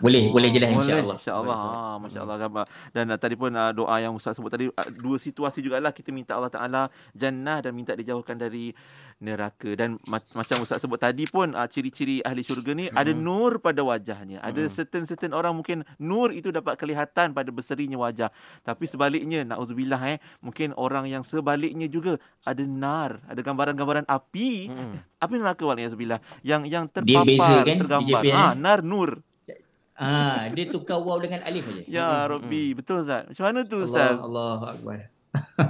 boleh oh, boleh jelas insya-Allah. Insya-Allah. Ha, masya-Allah gambar. Dan uh, tadi pun uh, doa yang Ustaz sebut tadi uh, dua situasi jugalah kita minta Allah Taala jannah dan minta dijauhkan dari neraka dan macam Ustaz sebut tadi pun uh, ciri-ciri ahli syurga ni hmm. ada nur pada wajahnya. Ada hmm. certain-certain orang mungkin nur itu dapat kelihatan pada berserinya wajah. Tapi sebaliknya naudzubillah eh mungkin orang yang sebaliknya juga ada nar, ada gambaran-gambaran api. Hmm. Api neraka wal naudzubillah yang yang terpapar beza, kan? tergambar. Ha, nar nur. Ah, dia tukar waw dengan alif aja. Ya, hmm. Rabbi, betul Ustaz. Macam mana tu Ustaz? Allah, Allah Akbar.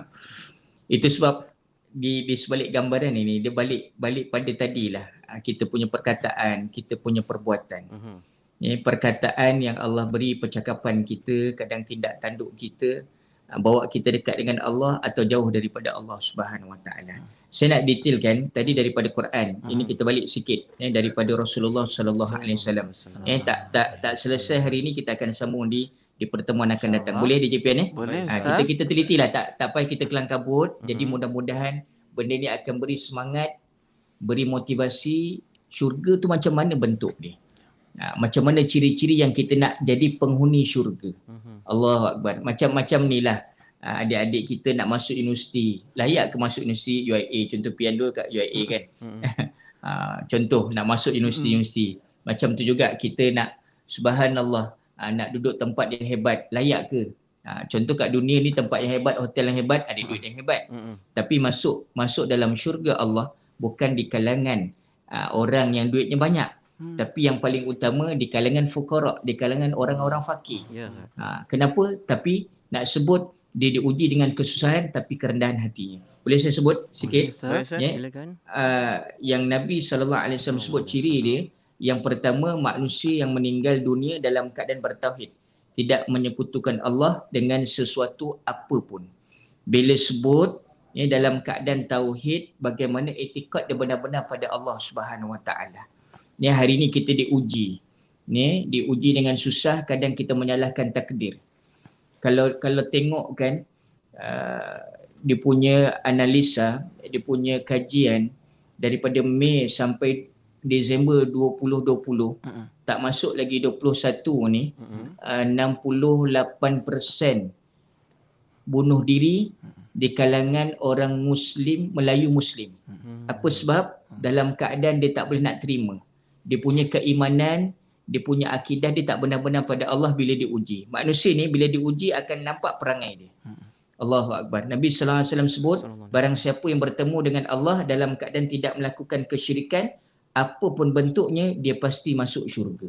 Itu sebab di di sebalik gambaran ini dia balik balik pada tadilah ah, kita punya perkataan kita punya perbuatan uh-huh. ya perkataan yang Allah beri percakapan kita kadang tindak tanduk kita ah, bawa kita dekat dengan Allah atau jauh daripada Allah Subhanahu Wa Taala. Saya nak detailkan tadi daripada Quran. Uh-huh. Ini kita balik sikit ya daripada Rasulullah sallallahu alaihi wasallam. Eh tak tak tak selesai hari ini kita akan sambung di di pertemuan akan datang. Boleh di JPN ni? Boleh. Ha, kita kita telitilah tak tak payah kita kelang kabut. Mm-hmm. Jadi mudah-mudahan benda ni akan beri semangat, beri motivasi. Syurga tu macam mana bentuk dia? Ha, macam mana ciri-ciri yang kita nak jadi penghuni syurga? Mm-hmm. Allahu akbar. Macam-macam ni lah. Ha, adik-adik kita nak masuk universiti. Layak ke masuk universiti UIA? Contoh pian dulu kat UIA kan? Mm-hmm. ha, contoh nak masuk universiti-universiti. Mm-hmm. Macam tu juga kita nak subhanallah uh, nak duduk tempat yang hebat layak ke uh, contoh kat dunia ni tempat yang hebat hotel yang hebat ada duit yang hebat mm-hmm. tapi masuk masuk dalam syurga Allah bukan di kalangan uh, orang yang duitnya banyak hmm. tapi yang paling utama di kalangan fuqara di kalangan orang-orang fakir yeah. uh, kenapa tapi nak sebut dia diuji dengan kesusahan tapi kerendahan hatinya. Boleh saya sebut sikit? Boleh, saya. Ya? Silakan. Uh, yang Nabi SAW sebut ciri dia, yang pertama, manusia yang meninggal dunia dalam keadaan bertauhid. Tidak menyekutukan Allah dengan sesuatu apapun. Bila sebut ya, dalam keadaan tauhid, bagaimana etikad dia benar-benar pada Allah Subhanahu Wa Taala. Ya, hari ini kita diuji. Ya, diuji dengan susah, kadang kita menyalahkan takdir. Kalau kalau tengok kan, uh, dia punya analisa, dia punya kajian daripada Mei sampai Disember 2020 uh-huh. tak masuk lagi 21 ni uh-huh. uh, 68% bunuh diri uh-huh. di kalangan orang muslim Melayu muslim. Uh-huh. Apa sebab uh-huh. dalam keadaan dia tak boleh nak terima. Dia punya keimanan, dia punya akidah dia tak benar-benar pada Allah bila diuji. Manusia ni bila diuji akan nampak perangai dia. Uh-huh. Allahu akbar. Nabi sallallahu alaihi wasallam sebut barang siapa yang bertemu dengan Allah dalam keadaan tidak melakukan kesyirikan apapun bentuknya dia pasti masuk syurga.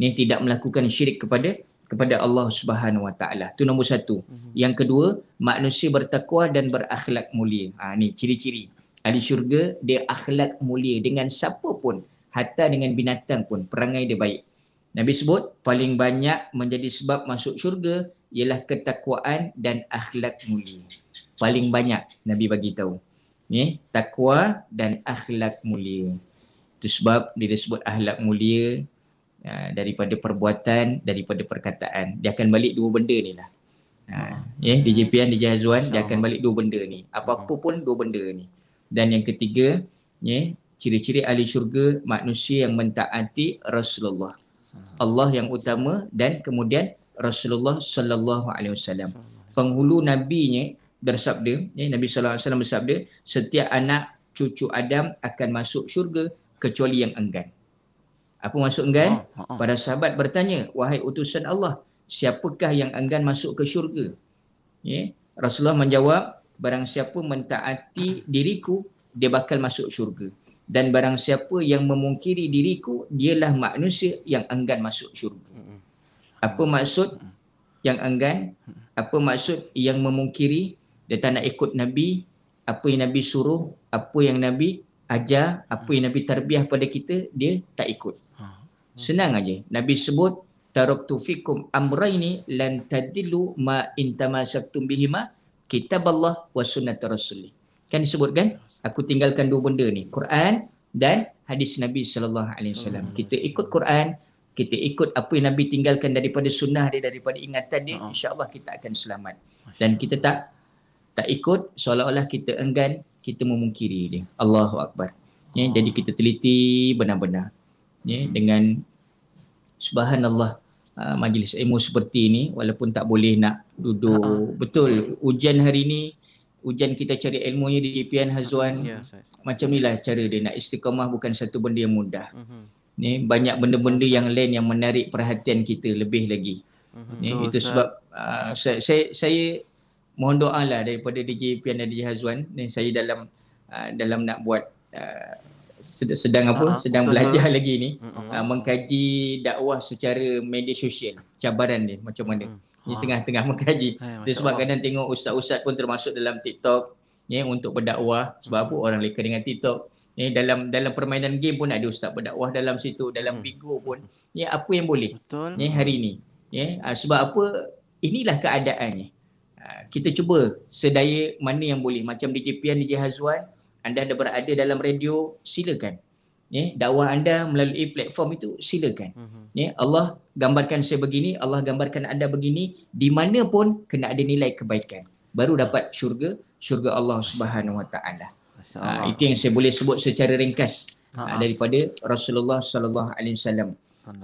Ni tidak melakukan syirik kepada kepada Allah Subhanahu Wa Taala. Tu nombor satu. Mm-hmm. Yang kedua, manusia bertakwa dan berakhlak mulia. Ha ni ciri-ciri. Ahli syurga dia akhlak mulia dengan siapa pun, hatta dengan binatang pun perangai dia baik. Nabi sebut paling banyak menjadi sebab masuk syurga ialah ketakwaan dan akhlak mulia. Paling banyak Nabi bagi tahu. Ni takwa dan akhlak mulia. Itu sebab dia disebut ahlak mulia uh, daripada perbuatan, daripada perkataan. Dia akan balik dua benda ni lah. Uh, ya, DJ Pian, DJ Hazwan, dia akan balik dua benda ni. Apa-apa pun dua benda ni. Dan yang ketiga, ya, ciri-ciri ahli syurga manusia yang mentaati Rasulullah. Allah yang utama dan kemudian Rasulullah sallallahu alaihi wasallam. Penghulu nabinya bersabda, ya, Nabi sallallahu alaihi wasallam bersabda, setiap anak cucu Adam akan masuk syurga kecuali yang enggan. Apa maksud enggan? Oh, oh, oh. Para sahabat bertanya, wahai utusan Allah, siapakah yang enggan masuk ke syurga? Ya, Rasulullah menjawab, barang siapa mentaati diriku, dia bakal masuk syurga dan barang siapa yang memungkiri diriku dialah manusia yang enggan masuk syurga. Apa maksud yang enggan? Apa maksud yang memungkiri dia tak nak ikut Nabi, apa yang Nabi suruh, apa yang Nabi ajar, apa yang Nabi tarbiah pada kita, dia tak ikut. Senang aja. Nabi sebut taraktu fikum amrayni lan tadillu ma intamasaktum bihima kitab Allah wa sunnat rasulih. Kan disebutkan aku tinggalkan dua benda ni Quran dan hadis Nabi sallallahu alaihi wasallam kita ikut Quran kita ikut apa yang Nabi tinggalkan daripada sunnah dia daripada ingatan dia uh-huh. insyaallah kita akan selamat dan kita tak tak ikut seolah-olah kita enggan kita memungkiri dia Allahu akbar ya uh jadi kita teliti benar-benar ya dengan subhanallah uh, majlis ilmu seperti ini walaupun tak boleh nak duduk uh-huh. betul ujian hari ini ujian kita cari ilmunya di JPN Hazwan. Ya, Macam inilah cara dia nak istiqamah bukan satu benda yang mudah. Uh-huh. Ni banyak benda-benda yang lain yang menarik perhatian kita lebih lagi. Uh-huh. Ni itu sebab uh, saya, saya saya mohon doa lah daripada DJ Pian dan DJ Hazwan ni saya dalam uh, dalam nak buat uh, sedang apa uh-huh. sedang belajar lagi ni. Uh-huh. uh, mengkaji dakwah secara media sosial cabaran dia macam mana. Ni tengah-tengah mengkaji. Hey, sebab kadang tengok ustaz-ustaz pun termasuk dalam TikTok ya untuk berdakwah. Sebab apa? Orang leka dengan TikTok. Ya dalam dalam permainan game pun ada ustaz berdakwah dalam situ dalam bigo pun. Ya apa yang boleh betul. ya hari ni? Ya uh, sebab apa? Inilah keadaannya. uh, kita cuba sedaya mana yang boleh macam DJ Pian DJ Hazwan anda ada berada dalam radio, silakan. Ya, dakwah anda melalui platform itu silakan. Uh-huh. Ya, Allah gambarkan saya begini, Allah gambarkan anda begini, di mana pun kena ada nilai kebaikan. Baru dapat syurga, syurga Allah Subhanahu Wa Taala. Ha, itu yang saya boleh sebut secara ringkas ha, daripada Rasulullah Sallallahu Alaihi Wasallam.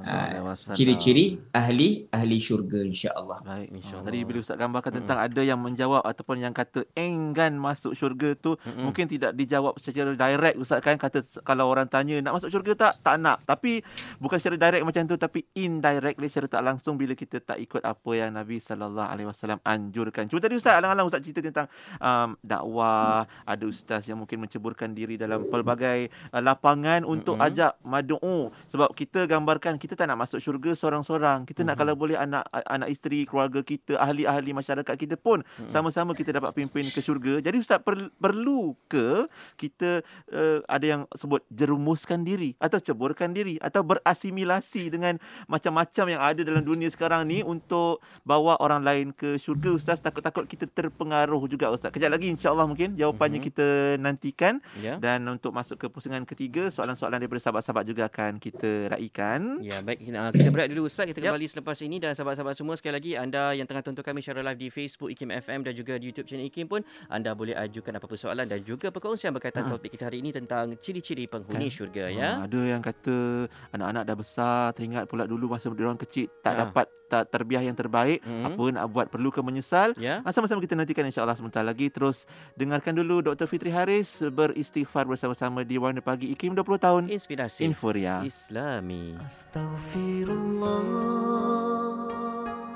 Ah, ciri-ciri ahli ahli syurga insya-Allah. Baik insya-Allah. Tadi bila ustaz gambarkan hmm. tentang ada yang menjawab ataupun yang kata enggan masuk syurga tu hmm. mungkin tidak dijawab secara direct ustaz kan kata kalau orang tanya nak masuk syurga tak tak nak. Tapi bukan secara direct macam tu tapi indirectly secara tak langsung bila kita tak ikut apa yang Nabi sallallahu alaihi wasallam anjurkan. Cuma tadi ustaz alang-alang ustaz cerita tentang um, dakwah, hmm. ada ustaz yang mungkin menceburkan diri dalam pelbagai uh, lapangan untuk hmm. ajak madu'u sebab kita gambarkan kan kita tak nak masuk syurga seorang-seorang. Kita mm-hmm. nak mhm. kalau boleh anak anak isteri, keluarga kita, ahli-ahli masyarakat kita pun mm-hmm. sama-sama kita dapat pimpin ke syurga. Jadi ustaz per, perlu ke kita uh, ada yang sebut jerumuskan diri atau ceburkan diri atau berasimilasi dengan macam-macam yang ada dalam dunia sekarang ni untuk bawa orang lain ke syurga ustaz takut-takut kita terpengaruh juga ustaz. Kejap lagi insya-Allah mungkin jawapannya mm-hmm. kita nantikan yeah. dan untuk masuk ke pusingan ketiga soalan-soalan daripada sahabat-sahabat juga akan kita raikan. Ya, baik. Kita, kita berat dulu Ustaz. Kita kembali yep. selepas ini dan sahabat-sahabat semua sekali lagi anda yang tengah tonton kami secara live di Facebook IKIM FM dan juga di YouTube channel IKIM pun anda boleh ajukan apa-apa soalan dan juga perkongsian berkaitan ha. topik kita hari ini tentang ciri-ciri penghuni kan? syurga ha. ya. Ada yang kata anak-anak dah besar teringat pula dulu masa dia orang kecil tak ha. dapat terbiah yang terbaik hmm. apa nak buat perlu ke menyesal. Yeah. sama-sama kita nantikan insyaallah sebentar lagi. Terus dengarkan dulu Dr Fitri Haris beristighfar bersama-sama di Warna Pagi IKIM 20 tahun inspirasi Inforia. Islami. Astaghfirullah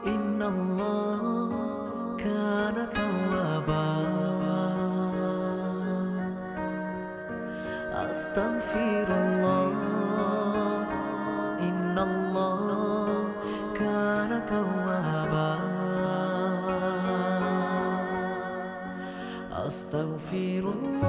Innallah Kana tawaba Astaghfirullah Astaghfirullah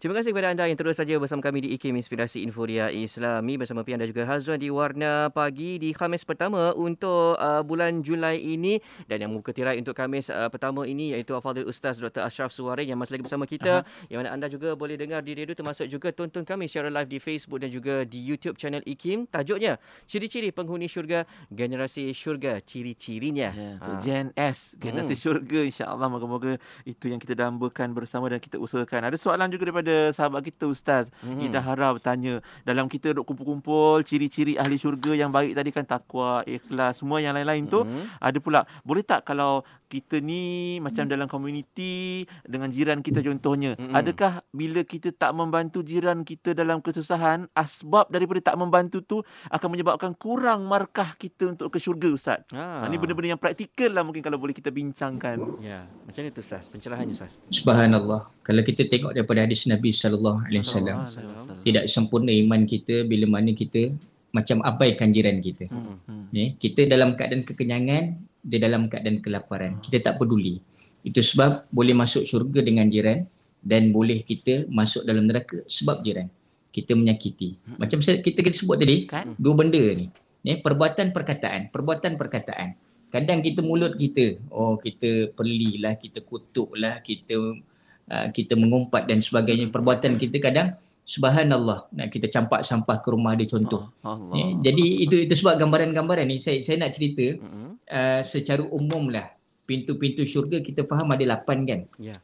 Terima kasih kepada anda yang terus saja bersama kami di IKIM Inspirasi Inforia Islami bersama Pian dan juga Hazwan di Warna Pagi di Khamis pertama untuk uh, bulan Julai ini dan yang membuka tirai untuk Khamis uh, pertama ini iaitu Al-Fadhil Ustaz Dr. Ashraf Suwarin yang masih lagi bersama kita uh-huh. yang mana anda juga boleh dengar di radio termasuk juga tonton kami secara live di Facebook dan juga di YouTube channel IKIM tajuknya Ciri-ciri penghuni syurga generasi syurga ciri-cirinya Ya, untuk Gen S, generasi Hmm. syurga insya-Allah moga-moga itu yang kita dambakan bersama dan kita usahakan. Ada soalan juga daripada sahabat kita Ustaz. Mhm. Ida Hara bertanya, dalam kita duk kumpul-kumpul ciri-ciri ahli syurga yang baik tadi kan takwa, ikhlas, semua yang lain-lain tu Mhm. ada pula. Boleh tak kalau kita ni macam dalam komuniti dengan jiran kita contohnya, Mhm. adakah bila kita tak membantu jiran kita dalam kesusahan, asbab daripada tak membantu tu akan menyebabkan kurang markah kita untuk ke syurga Ustaz? Ah. Ha, ni benda-benda yang praktikal lah mungkin kalau boleh kita bincangkan. Ya, macam itu Ustaz. Pencerahannya Ustaz. Subhanallah. Kalau kita tengok daripada hadis Nabi sallallahu alaihi wasallam, Wasallam. tidak sempurna iman kita bila mana kita macam abaikan jiran kita. Hmm, hmm. Ya, kita dalam keadaan kekenyangan, dia dalam keadaan kelaparan. Kita tak peduli. Itu sebab boleh masuk syurga dengan jiran dan boleh kita masuk dalam neraka sebab jiran. Kita menyakiti. Macam saya, kita kita sebut tadi, Kan? dua benda ni. Ya, perbuatan perkataan, perbuatan perkataan. Kadang kita mulut kita, oh kita pelilah, kita kutuklah, kita uh, kita mengumpat dan sebagainya. Perbuatan kita kadang subhanallah nak kita campak sampah ke rumah dia contoh. Oh, Allah. Ya, jadi itu itu sebab gambaran-gambaran ni saya saya nak cerita Mhm. uh, secara umum lah pintu-pintu syurga kita faham ada lapan kan? Ya,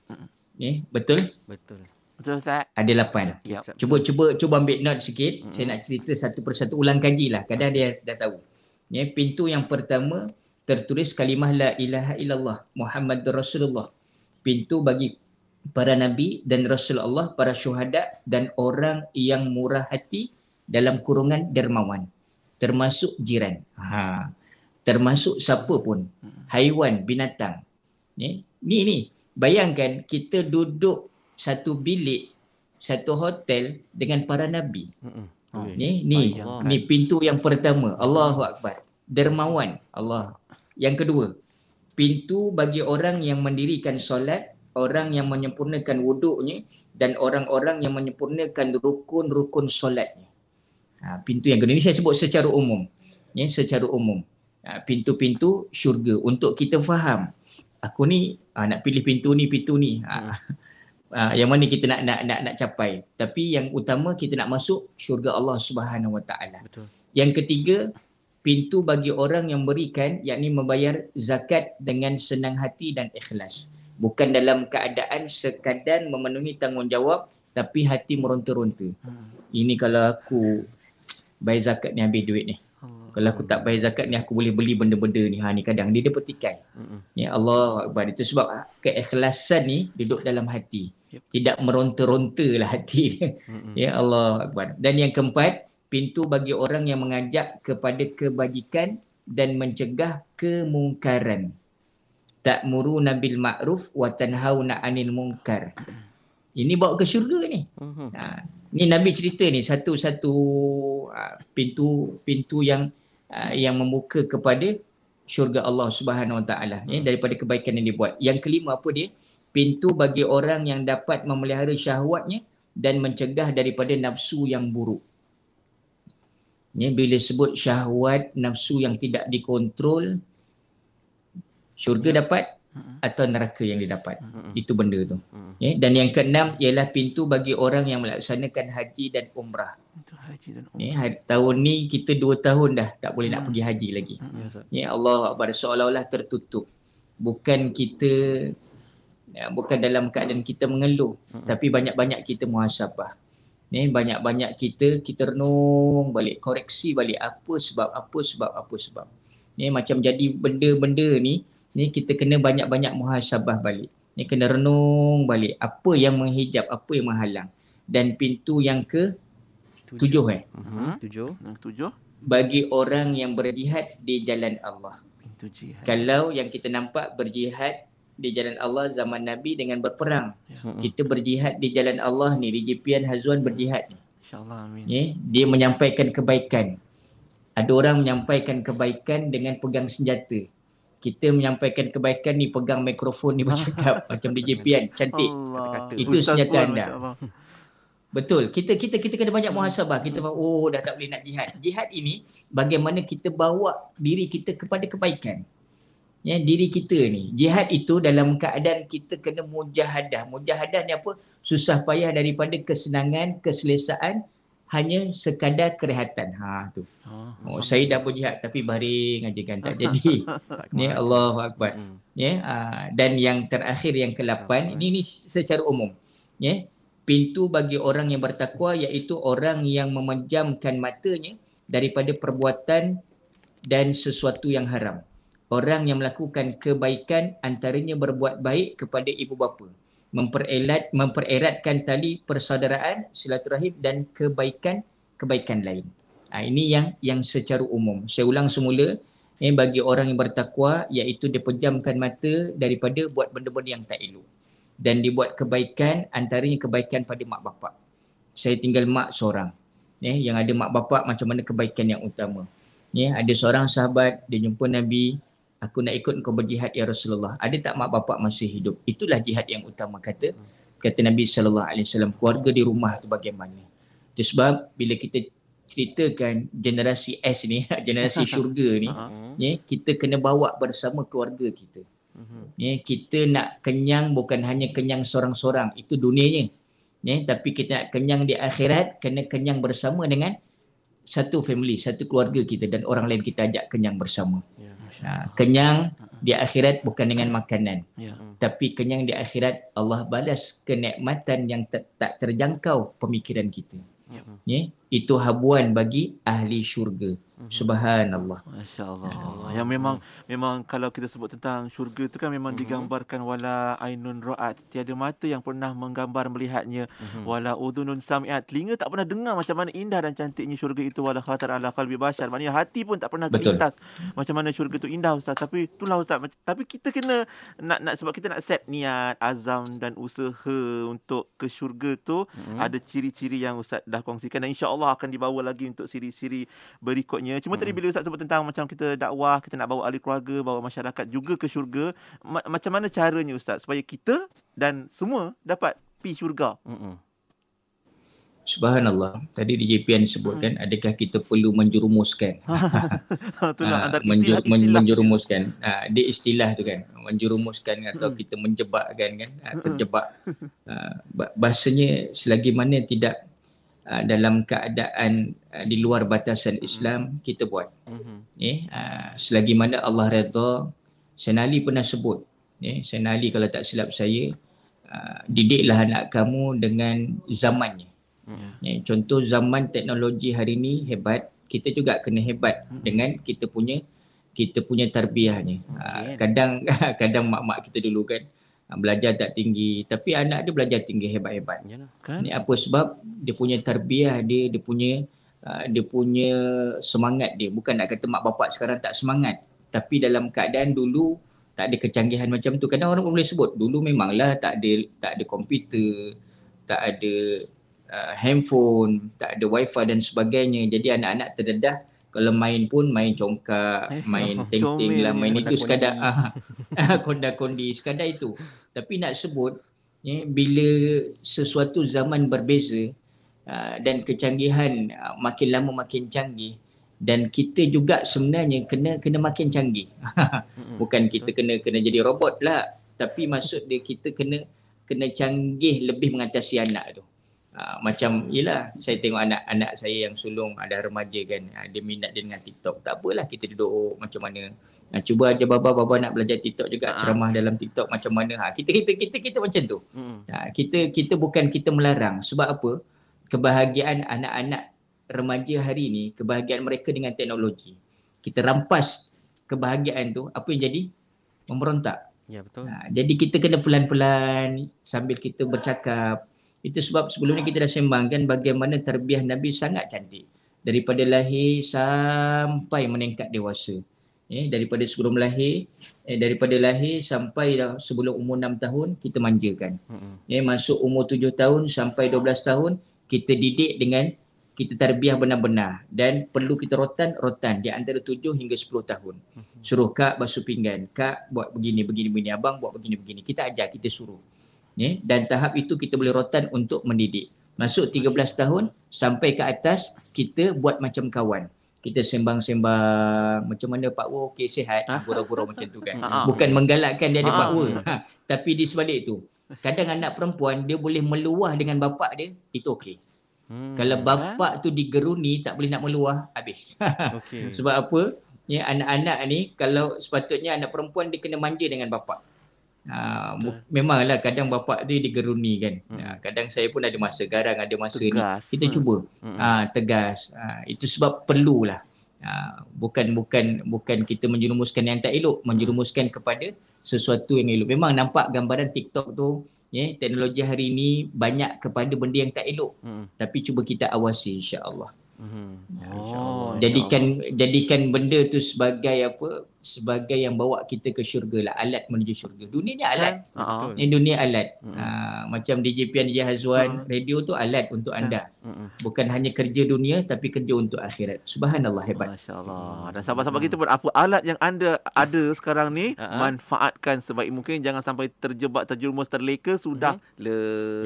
Ya, betul? betul. Betul Ustaz? Ada lapan. Ya. Ustaz. Cuba cuba cuba ambil note sikit. Mm-mm. Saya nak cerita satu persatu ulang kaji lah. Kadang dia dah tahu. Ya, pintu yang pertama tertulis kalimah la ilaha illallah Muhammadur Rasulullah. Pintu bagi para nabi dan Rasulullah, para syuhada dan orang yang murah hati dalam kurungan dermawan. Termasuk jiran. Ha. Termasuk siapa pun. Haiwan, binatang. Ya. Ni ni. Bayangkan kita duduk satu bilik, satu hotel dengan para nabi. Ui. Ni ni Bayangkan. ni pintu yang pertama. Allahu akbar. Dermawan. Allah. Yang kedua, pintu bagi orang yang mendirikan solat, orang yang menyempurnakan wuduknya dan orang-orang yang menyempurnakan rukun-rukun solatnya. Ha, pintu yang kedua ini saya sebut secara umum. Ya, secara umum. Ha, pintu-pintu syurga untuk kita faham. Aku ni ha, nak pilih pintu ni, pintu ni. Ha, ha, yang mana kita nak nak nak nak capai. Tapi yang utama kita nak masuk syurga Allah Subhanahu Wa Taala. Betul. Yang ketiga, pintu bagi orang yang berikan yakni membayar zakat dengan senang hati dan ikhlas. Bukan dalam keadaan sekadar memenuhi tanggungjawab tapi hati meronta-ronta. Hmm. Ini kalau aku bayar zakat ni habis duit ni. Allah. Kalau aku tak bayar zakat ni aku boleh beli benda-benda ni. Ha ni kadang dia dapat tikai. Mhm. Ya Allah Akbar. Itu sebab keikhlasan ni duduk dalam hati. Yep. Tidak meronta-ronta lah hati dia. Mhm. Ya Allah Akbar. Dan yang keempat, pintu bagi orang yang mengajak kepada kebajikan dan mencegah kemungkaran. Ta'muruna bil ma'ruf wa tanhauna 'anil munkar. Ini bawa ke syurga ni. Mhm. Ha, ni Nabi cerita ni satu-satu uh, pintu pintu yang uh, yang membuka kepada syurga Allah Subhanahu Wa Taala ya daripada kebaikan yang dibuat. Yang kelima apa dia? Pintu bagi orang yang dapat memelihara syahwatnya dan mencegah daripada nafsu yang buruk. Ya, bila sebut syahwat, nafsu yang tidak dikontrol, syurga dapat Mhm. atau neraka yang didapat. Mhm. Itu benda tu. Mhm. Ya, dan yang keenam ialah pintu bagi orang yang melaksanakan haji dan umrah. Itu haji dan Ya, hari, tahun ni kita dua tahun dah tak boleh nak Hmm. pergi haji lagi. Hmm. Ya. Ya Allah Akbar seolah-olah tertutup. Bukan kita ya, bukan dalam keadaan kita mengeluh, Mm-mm. tapi banyak-banyak kita muhasabah. Ya, banyak-banyak kita kita renung balik, koreksi balik apa sebab apa sebab apa sebab. Ya, macam jadi benda-benda ni ni kita kena banyak-banyak muhasabah balik. Ni kena renung balik apa yang menghijab, apa yang menghalang. Dan pintu yang ke tujuh eh Mhm. Tujuh. Ketujuh, bagi orang yang berjihad di jalan Allah. pintu jihad. Kalau yang kita nampak berjihad di jalan Allah zaman Nabi dengan berperang. Mhm. Kita berjihad di jalan Allah ni, di JPN Hazwan berjihad ni. InsyaAllah amin. Ya, dia menyampaikan kebaikan. Ada orang menyampaikan kebaikan dengan pegang senjata. Kita menyampaikan kebaikan ni pegang mikrofon ni bercakap macam DJ Pian cantik. Kata-kata. Itu Ustaz senjata anda. Allah. Betul. Kita kita kita kena banyak muhasabah. Kita faham, oh dah tak boleh nak jihad. Jihad ini bagaimana kita bawa diri kita kepada kebaikan. Ya, diri kita ni. Jihad itu dalam keadaan kita kena mujahadah. Mujahadah ni apa? Susah payah daripada kesenangan, keselesaan hanya sekadar kerehatan. Ha tu. Ah. Oh, saya dah berjihad tapi baring aja kan tak jadi. Ni kemana. Allahu akbar Hmm. ya uh, dan yang terakhir yang ke-8 ini, ini secara umum ya pintu bagi orang yang bertakwa iaitu orang yang memejamkan matanya daripada perbuatan dan sesuatu yang haram orang yang melakukan kebaikan antaranya berbuat baik kepada ibu bapa mempererat mempereratkan tali persaudaraan silaturahim dan kebaikan kebaikan lain ha, ini yang yang secara umum saya ulang semula eh, bagi orang yang bertakwa iaitu dia pejamkan mata daripada buat benda-benda yang tak elok dan dibuat kebaikan antaranya kebaikan pada mak bapak. Saya tinggal mak seorang. Eh, yang ada mak bapak macam mana kebaikan yang utama. Eh, ada seorang sahabat dia jumpa Nabi, aku nak ikut kau berjihad ya Rasulullah. Ada tak mak bapak masih hidup? Itulah jihad yang utama kata kata Nabi sallallahu alaihi wasallam keluarga di rumah tu bagaimana. Itu sebab bila kita ceritakan generasi S ni, generasi syurga ni. Hmm. ya kita kena bawa bersama keluarga kita Mhm. ya kita nak kenyang bukan hanya kenyang seorang-seorang itu dunianya ya tapi kita nak kenyang di akhirat kena kenyang bersama dengan satu family satu keluarga kita dan orang lain kita ajak kenyang bersama Ya. Ha, kenyang di akhirat bukan dengan makanan Ya. tapi kenyang di akhirat Allah balas kenikmatan yang tak, tak terjangkau pemikiran kita Ya. ya itu habuan bagi ahli syurga. Subhanallah Masya Allah. Allah. Yang memang memang kalau kita sebut tentang syurga itu kan memang Mhm. digambarkan wala ainun ra'at. Tiada mata yang pernah menggambar melihatnya. Mhm. Wala udhunun sami'at. Telinga tak pernah dengar macam mana indah dan cantiknya syurga itu. Wala khatar ala qalbi bashar. Maknanya hati pun tak pernah terlintas. Macam mana syurga itu indah Ustaz. Tapi itulah Ustaz. Tapi kita kena nak, nak sebab kita nak set niat, azam dan usaha untuk ke syurga tu. Mhm. Ada ciri-ciri yang Ustaz dah kongsikan dan insya-Allah akan dibawa lagi untuk siri-siri berikutnya. Cuma tadi Mm-mm. bila Ustaz sebut tentang macam kita dakwah, kita nak bawa ahli keluarga, bawa masyarakat juga ke syurga, ma- macam mana caranya Ustaz supaya kita dan semua dapat pi syurga? Mhm. Subhanallah. Tadi DJ Pian sebut kan adakah kita perlu menjurumuskan? Itulah Ah, antara menjur, men, istilah-istilah. menjurumuskan. Ah, dia istilah tu kan. Menjurumuskan atau Mm-mm. kita menjebakkan kan. Ah, terjebak. Ah, ba- bahasanya selagi mana tidak ah, dalam keadaan ah, di luar batasan Islam kita buat. Mhm. Eh, ah, selagi mana Allah redha. Sayyidina Ali pernah sebut. Eh, Sayyidina Ali kalau tak silap saya ah, didiklah anak kamu dengan zamannya. Mhm. Ya, contoh zaman teknologi hari ni hebat, kita juga kena hebat Mm-mm. dengan kita punya kita punya tarbiyahnya. Okay. kadang kadang mak-mak kita dulu kan ah, belajar tak tinggi tapi anak dia belajar tinggi hebat-hebat. Yalah. Kan? Ni apa sebab dia punya tarbiyah dia, dia punya ah, dia punya semangat dia. Bukan nak kata mak bapak sekarang tak semangat, tapi dalam keadaan dulu tak ada kecanggihan macam tu. Kadang orang pun boleh sebut dulu memanglah tak ada tak ada komputer, tak ada uh, handphone, tak ada wifi dan sebagainya. Jadi anak-anak terdedah kalau main pun main congkak, Eh, main ting-ting lah, main itu sekadar ah, konda-kondi, sekadar itu. Tapi nak sebut ya, bila sesuatu zaman berbeza uh, dan kecanggihan uh, makin lama makin canggih dan kita juga sebenarnya kena kena makin canggih. Bukan kita kena kena jadi robot lah, tapi maksud dia kita kena kena canggih lebih mengatasi anak tu. Uh, macam yelah saya tengok anak-anak saya yang sulung ada remaja kan uh, dia minat dia dengan TikTok tak apalah kita duduk macam mana uh, cuba aja baba baba nak belajar TikTok juga Ah. ceramah dalam TikTok macam mana ha kita kita kita kita macam tu Mm-mm. Ha, kita kita bukan kita melarang sebab apa? Kebahagiaan anak-anak remaja hari ini, kebahagiaan mereka dengan teknologi. Kita rampas kebahagiaan tu, apa yang jadi? Memberontak. Ya betul. Ha, jadi kita kena pelan-pelan sambil kita bercakap. Itu sebab sebelum ni kita dah sembangkan bagaimana terbiah Nabi sangat cantik. Daripada lahir sampai meningkat dewasa. Eh, daripada sebelum lahir, eh, daripada lahir sampai dah sebelum umur 6 tahun, kita manjakan ya, masuk umur 7 tahun sampai 12 tahun kita didik dengan kita tarbiyah benar-benar dan perlu kita rotan rotan di antara 7 hingga 10 tahun. Suruh kak basuh pinggan, kak buat begini begini begini, abang buat begini begini. Kita ajar, kita suruh. Ya, dan tahap itu kita boleh rotan untuk mendidik. Masuk 13 tahun sampai ke atas kita buat macam kawan. Kita sembang-sembang macam mana Pak Wo okey sihat, gurau-gurau macam tu kan. Ah. Bukan menggalakkan dia ada Ah. Pak Wo. Ha, tapi di sebalik tu, kadang anak perempuan dia boleh meluah dengan bapak dia, itu okey. Hmm. Kalau bapak tu digeruni tak boleh nak meluah, habis. Okey. Sebab apa? Ya anak-anak ni kalau sepatutnya anak perempuan dia kena manja dengan bapak. Mu- memanglah kadang bapak dia digeruni kan. Hmm. Ha, kadang saya pun ada masa garang, ada masa ni. Tegas. Kita cuba Hmm. ha, tegas. Ha, itu sebab perlulah. Ha, bukan bukan bukan kita menjerumuskan yang tak elok, menjerumuskan kepada sesuatu yang elok. Memang nampak gambaran TikTok tu, ya, teknologi hari ini banyak kepada benda yang tak elok. Hmm. Tapi cuba kita awasi insya-Allah. Hmm. Ya, Oh. Jadikan jadikan benda tu sebagai apa? Sebagai yang bawa kita ke syurga lah, alat menuju syurga. Dunia ni alat. Ah, Betul. Ini dunia alat. Mm-mm. Ha, macam DJ Pian DJ Hazwan, radio tu alat untuk anda. Hmm. Bukan hanya kerja dunia tapi kerja untuk akhirat. Subhanallah hebat. Masya Allah. Dan sahabat-sahabat kita pun apa alat yang anda ada sekarang ni Ha-ha. manfaatkan sebaik mungkin jangan sampai terjebak terjerumus terleka sudah Ya, le.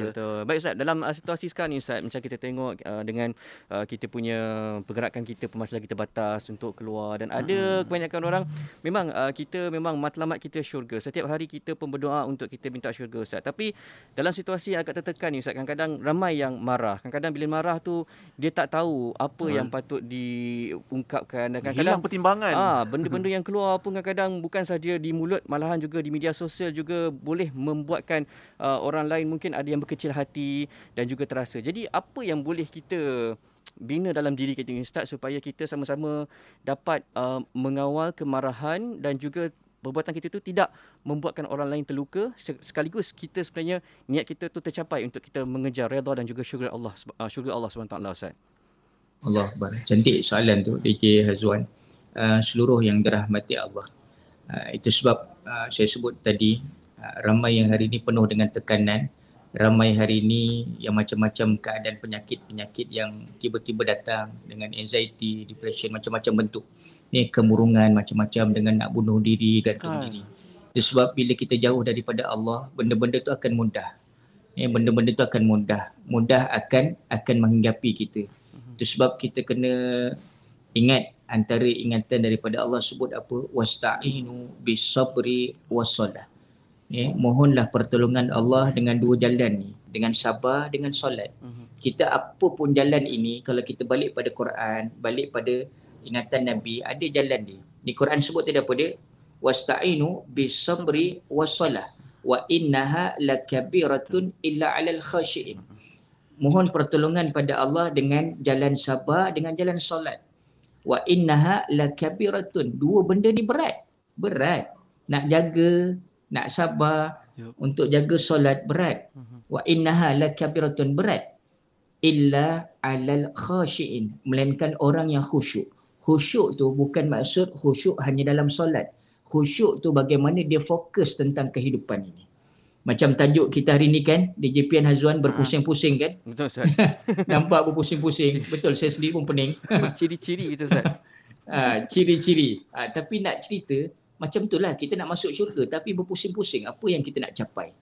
betul. Baik Ustaz, dalam uh, situasi sekarang ni Ustaz, macam kita tengok uh, dengan uh, kita punya pergerakan kita, pemasaran kita batas untuk keluar dan ada kebanyakan orang memang uh, kita memang matlamat kita syurga. Setiap hari kita pun berdoa untuk kita minta syurga Ustaz. Tapi dalam situasi yang agak tertekan ni Ustaz, kadang-kadang ramai yang marah. Kadang-kadang bila marah tu dia tak tahu apa Betul. yang patut diungkapkan dan kadang-kadang Hilang pertimbangan. Ah, benda-benda yang keluar pun kadang-kadang bukan saja di mulut, malahan juga di media sosial juga boleh membuatkan uh, orang lain mungkin ada yang berkecil hati dan juga terasa. Jadi apa yang boleh kita bina dalam diri kita ni Ustaz supaya kita sama-sama dapat uh, mengawal kemarahan dan juga perbuatan kita tu tidak membuatkan orang lain terluka se- sekaligus kita sebenarnya niat kita tu tercapai untuk kita mengejar redha dan juga syurga Allah uh, syurga Allah SWT Ustaz. Allah Akbar. Cantik soalan tu DJ Hazwan. Uh, seluruh yang dirahmati Allah. Uh, itu sebab uh, saya sebut tadi uh, ramai yang hari ini penuh dengan tekanan. Ramai hari ini yang macam-macam keadaan penyakit-penyakit yang tiba-tiba datang dengan anxiety, depression, macam-macam bentuk. Ni kemurungan macam-macam dengan nak bunuh diri, gantung Kan. diri. Itu sebab bila kita jauh daripada Allah, benda-benda tu akan mudah. Eh, benda-benda tu akan mudah. Mudah akan akan menghinggapi kita. Itu sebab kita kena ingat antara ingatan daripada Allah sebut apa? Wasta'inu bisabri wassalah. Ya, mohonlah pertolongan Allah dengan dua jalan ni, dengan sabar dengan solat. Mhm. Kita apa pun jalan ini kalau kita balik pada Quran, balik pada ingatan Nabi, ada jalan dia. Di Quran sebut tadi apa dia? Wasta'inu bisabri wassalah wa innaha lakabiratun illa 'alal khashiin. Mohon pertolongan pada Allah dengan jalan sabar dengan jalan solat. Wa innaha lakabiratun. Dua benda ni berat. Berat. Nak jaga, nak sabar, Yup. untuk jaga solat berat. Mhm. Wa innaha lakabiratun berat. Illa 'alal khashiin. Melainkan orang yang khusyuk. Khusyuk tu bukan maksud khusyuk hanya dalam solat. Khusyuk tu bagaimana dia fokus tentang kehidupan ini. Macam tajuk kita hari ni kan, DJ Pian Hazwan berpusing-pusing kan. Betul Ustaz. Nampak berpusing-pusing. Betul, saya sendiri pun pening. Ciri-ciri kita Ustaz. Ha, ciri-ciri. Ha, tapi nak cerita, macam itulah kita nak masuk syurga tapi berpusing-pusing. Apa yang kita nak capai?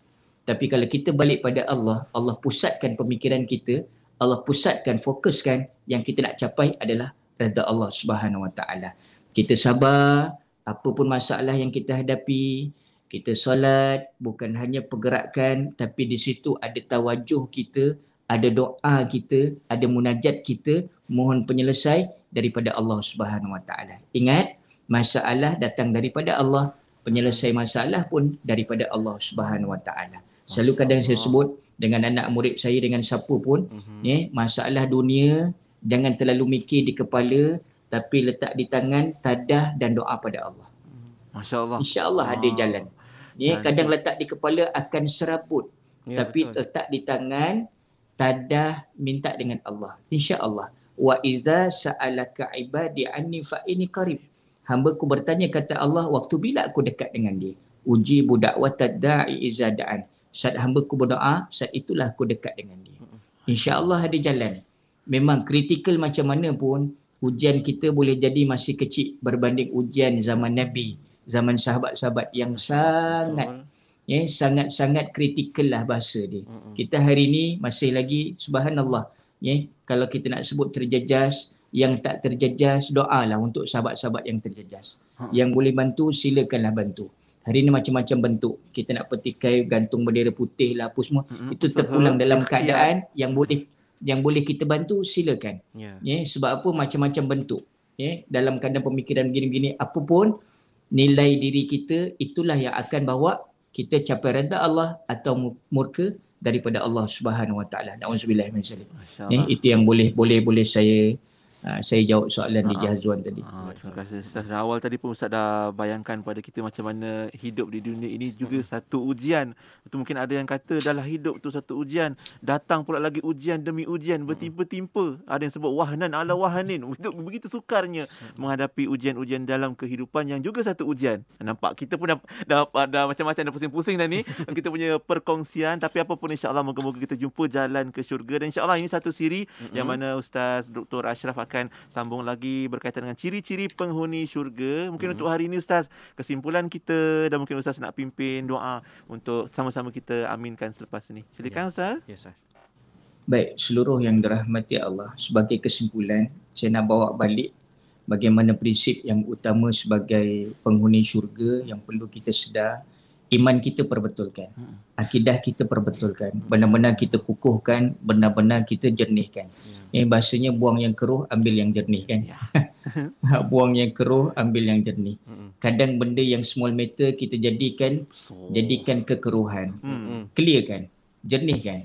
Tapi kalau kita balik pada Allah, Allah pusatkan pemikiran kita, Allah pusatkan, fokuskan yang kita nak capai adalah redha Allah Subhanahu Wa Taala. Kita sabar, apa pun masalah yang kita hadapi, kita solat bukan hanya pergerakan tapi di situ ada tawajuh kita, ada doa kita, ada munajat kita, mohon penyelesai daripada Allah Subhanahu Wa Taala. Ingat, masalah datang daripada Allah, penyelesai masalah pun daripada Allah Subhanahu Wa Taala. Selalu kadang saya sebut dengan anak murid saya dengan siapa pun, Mhm. ya, masalah dunia jangan terlalu mikir di kepala tapi letak di tangan tadah dan doa pada Allah. Masya Allah. Insya-Allah ada Ah, jalan. Ya, cantik. kadang letak di kepala akan serabut Ya, tapi betul. letak di tangan tadah minta dengan Allah. Insya-Allah. Wa iza sa'alaka ibadi anni fa inni qarib. Hamba ku bertanya kata Allah waktu bila aku dekat dengan dia. Uji budak watad da'i iza da'an. Saat hamba ku berdoa, saat itulah aku dekat dengan dia. Insya-Allah ada jalan. memang kritikal macam mana pun ujian kita boleh jadi masih kecil berbanding ujian zaman Nabi, zaman sahabat-sahabat yang sangat ya sangat-sangat kritikal lah bahasa dia. Kita hari ini masih lagi subhanallah ya kalau kita nak sebut terjejas yang tak terjejas doalah untuk sahabat-sahabat yang terjejas. Ha. Yang boleh bantu silakanlah bantu. Hari ini macam-macam bentuk. Kita nak petikai gantung bendera putih lah apa semua. Mm-mm. Itu terpulang dalam ikhtiar. keadaan yang boleh yang boleh kita bantu silakan. Ya. Ya, sebab apa macam-macam bentuk. Ya, dalam keadaan pemikiran begini-begini apa pun nilai diri kita itulah yang akan bawa kita capai redha Allah atau mu- murka daripada Allah Subhanahu Wa Taala. Nauzubillah min zalik. Ya, itu yang boleh boleh boleh saya uh, saya jawab soalan di Ha. Jahzuan tadi. Ah, terima kasih Ustaz. Dari awal tadi pun Ustaz dah bayangkan pada kita macam mana hidup di dunia ini juga satu ujian. Itu mungkin ada yang kata dalam hidup tu satu ujian. Datang pula lagi ujian demi ujian bertimpa-timpa. Ada yang sebut wahnan ala wahanin. Itu begitu sukarnya menghadapi ujian-ujian dalam kehidupan yang juga satu ujian. Nampak kita pun dah, dah, dah macam-macam dah pusing-pusing dah ni. kita punya perkongsian. Tapi apa pun insyaAllah moga-moga kita jumpa jalan ke syurga. Dan insyaAllah ini satu siri yang mana Ustaz Dr. Ashraf akan sambung lagi berkaitan dengan ciri-ciri penghuni syurga. Mungkin Mhm. untuk hari ini Ustaz, kesimpulan kita dan mungkin Ustaz nak pimpin doa untuk sama-sama kita aminkan selepas ini. Silakan Ustaz. Ya, Ustaz. Baik, seluruh yang dirahmati Allah, sebagai kesimpulan, saya nak bawa balik bagaimana prinsip yang utama sebagai penghuni syurga yang perlu kita sedar, iman kita perbetulkan, Hmm. akidah kita perbetulkan, benar-benar kita kukuhkan, benar-benar kita jernihkan. Ya. Eh, bahasanya buang yang keruh, ambil yang jernih kan. Ya. buang yang keruh, ambil yang jernih. Mm-mm. Kadang benda yang small matter kita jadikan So. jadikan kekeruhan. Hmm. Clear kan jernih kan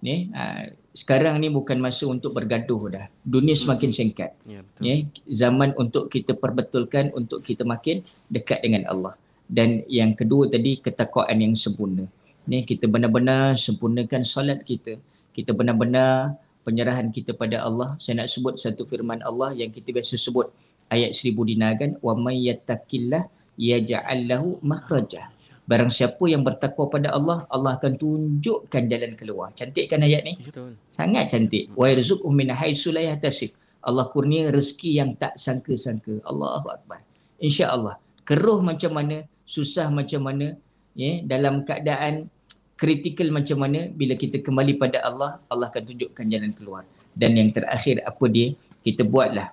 ni uh, sekarang ni bukan masa untuk bergaduh dah dunia semakin singkat Ya, betul. ya zaman untuk kita perbetulkan untuk kita makin dekat dengan Allah dan yang kedua tadi ketakwaan yang sempurna ni kita benar-benar sempurnakan solat kita kita benar-benar penyerahan kita pada Allah saya nak sebut satu firman Allah yang kita biasa sebut ayat seribu dinar kan wa may yattaqillah yaj'al lahu makhraja Barang siapa yang bertakwa pada Allah, Allah akan tunjukkan jalan keluar. Cantik kan ayat ni? Betul. Sangat cantik. Wa yarzuqhu min haitsu la yahtasib. Allah kurnia rezeki yang tak sangka-sangka. Allahu akbar. Insya-Allah. Keruh macam mana, susah macam mana, ya, dalam keadaan kritikal macam mana bila kita kembali pada Allah, Allah akan tunjukkan jalan keluar. Dan yang terakhir apa dia? Kita buatlah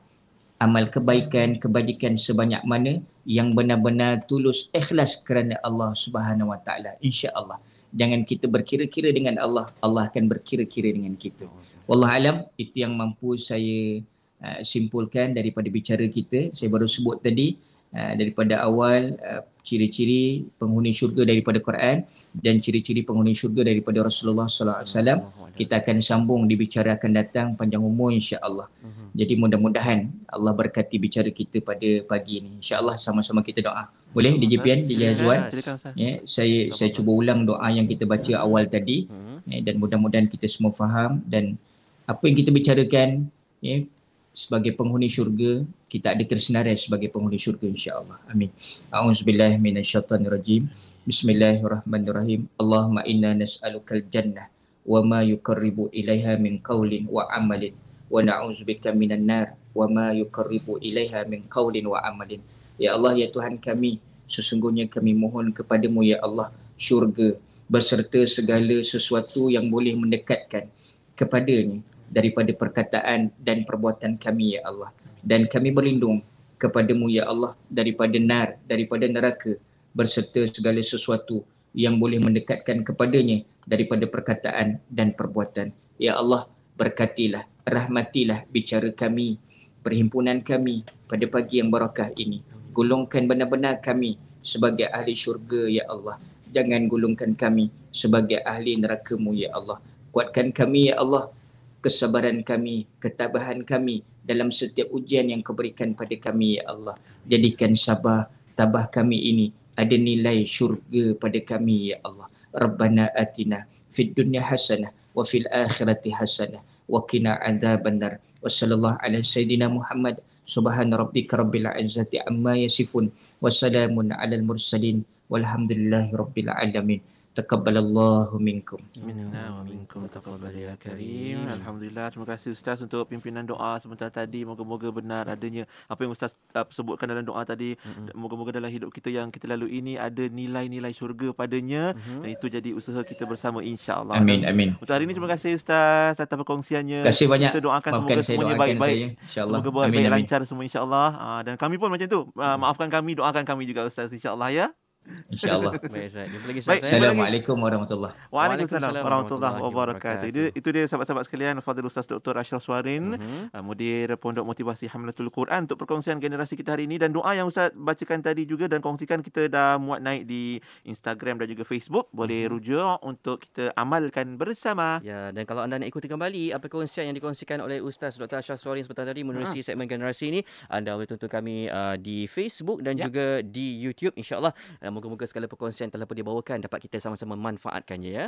amal kebaikan, kebajikan sebanyak mana yang benar-benar tulus ikhlas kerana Allah Subhanahu Wa Taala. Insya-Allah. Jangan kita berkira-kira dengan Allah, Allah akan berkira-kira dengan kita. Wallah alam itu yang mampu saya uh, simpulkan daripada bicara kita. Saya baru sebut tadi uh, daripada awal uh, ciri-ciri penghuni syurga daripada Quran dan ciri-ciri penghuni syurga daripada Rasulullah sallallahu alaihi wasallam. Kita akan sambung di bicara akan datang panjang umur insya-Allah. Mhm. Jadi mudah-mudahan Allah berkati bicara kita pada pagi ini. InsyaAllah sama-sama kita doa. Boleh DJ Pian, DJ Azwan? Silakan Ustaz. Ya, saya saya cuba ulang doa yang kita baca awal tadi Mhm. ya, dan mudah-mudahan kita semua faham dan apa yang kita bicarakan ya, sebagai penghuni syurga kita ada tersenarai sebagai penghuni syurga insya-Allah. Amin. A'udzubillahi minasyaitonirrajim. Bismillahirrahmanirrahim. Allahumma inna nas'alukal jannah wa ma yuqarribu ilaiha min qawlin wa amalin wa na'udzubika minan nar wa ma yuqarribu ilaiha min qawlin wa amalin. Ya Allah ya Tuhan kami, sesungguhnya kami mohon kepadamu ya Allah syurga beserta segala sesuatu yang boleh mendekatkan kepadanya daripada perkataan dan perbuatan kami ya Allah. Dan kami berlindung kepadamu ya Allah daripada nar, daripada neraka berserta segala sesuatu yang boleh mendekatkan kepadanya daripada perkataan dan perbuatan. Ya Allah, berkatilah, rahmatilah bicara kami, perhimpunan kami pada pagi yang barakah ini. Golongkan benar-benar kami sebagai ahli syurga ya Allah. Jangan golongkan kami sebagai ahli neraka-Mu ya Allah. Kuatkan kami ya Allah kesabaran kami, ketabahan kami dalam setiap ujian yang kau berikan pada kami ya Allah. Jadikan sabar, tabah kami ini ada nilai syurga pada kami ya Allah. Rabbana atina fid dunya hasanah wa fil akhirati hasanah wa qina adzabannar. Wa sallallahu ala sayidina Muhammad subhana rabbika rabbil izzati amma yasifun wa salamun alal mursalin walhamdulillahi rabbil alamin. Taqabbalallahu minkum. Minna wa minkum taqabbal ya karim. Alhamdulillah terima kasih ustaz untuk pimpinan doa sebentar tadi. Moga-moga benar adanya apa yang ustaz uh, sebutkan dalam doa tadi. Moga-moga dalam hidup kita yang kita lalui ini ada nilai-nilai syurga padanya dan itu jadi usaha kita bersama insya-Allah. Amin Dan amin. Untuk hari ini terima kasih ustaz atas perkongsiannya. Terima kasih banyak. Kita doakan Maafkan semoga saya semuanya baik-baik. insya-Allah. Semoga baik-baik amin. lancar semua insya-Allah. Ah, dan kami pun macam tu. Ah, maafkan kami, doakan kami juga ustaz insya-Allah ya. Insya-Allah. Baik Ustaz. Jumpa lagi Ustaz. Assalamualaikum warahmatullahi Waalaikumsalam Waalaikumsalam warahmatullahi wabarakatuh. wabarakatuh. Itu, itu dia sahabat-sahabat sekalian Fadil Ustaz Dr. Ashraf Suarin, Mhm. uh, mudir Pondok Motivasi Hamlatul Quran untuk perkongsian generasi kita hari ini dan doa yang Ustaz bacakan tadi juga dan kongsikan kita dah muat naik di Instagram dan juga Facebook. Boleh Mhm. rujuk untuk kita amalkan bersama. Ya, dan kalau anda nak ikuti kembali apa perkongsian yang dikongsikan oleh Ustaz Dr. Ashraf Suarin sebentar tadi menerusi segmen generasi ini, anda boleh tonton kami uh, di Facebook dan Ya. juga di YouTube insya-Allah. Uh, moga-moga segala perkongsian telah pun dibawakan dapat kita sama-sama manfaatkannya ya.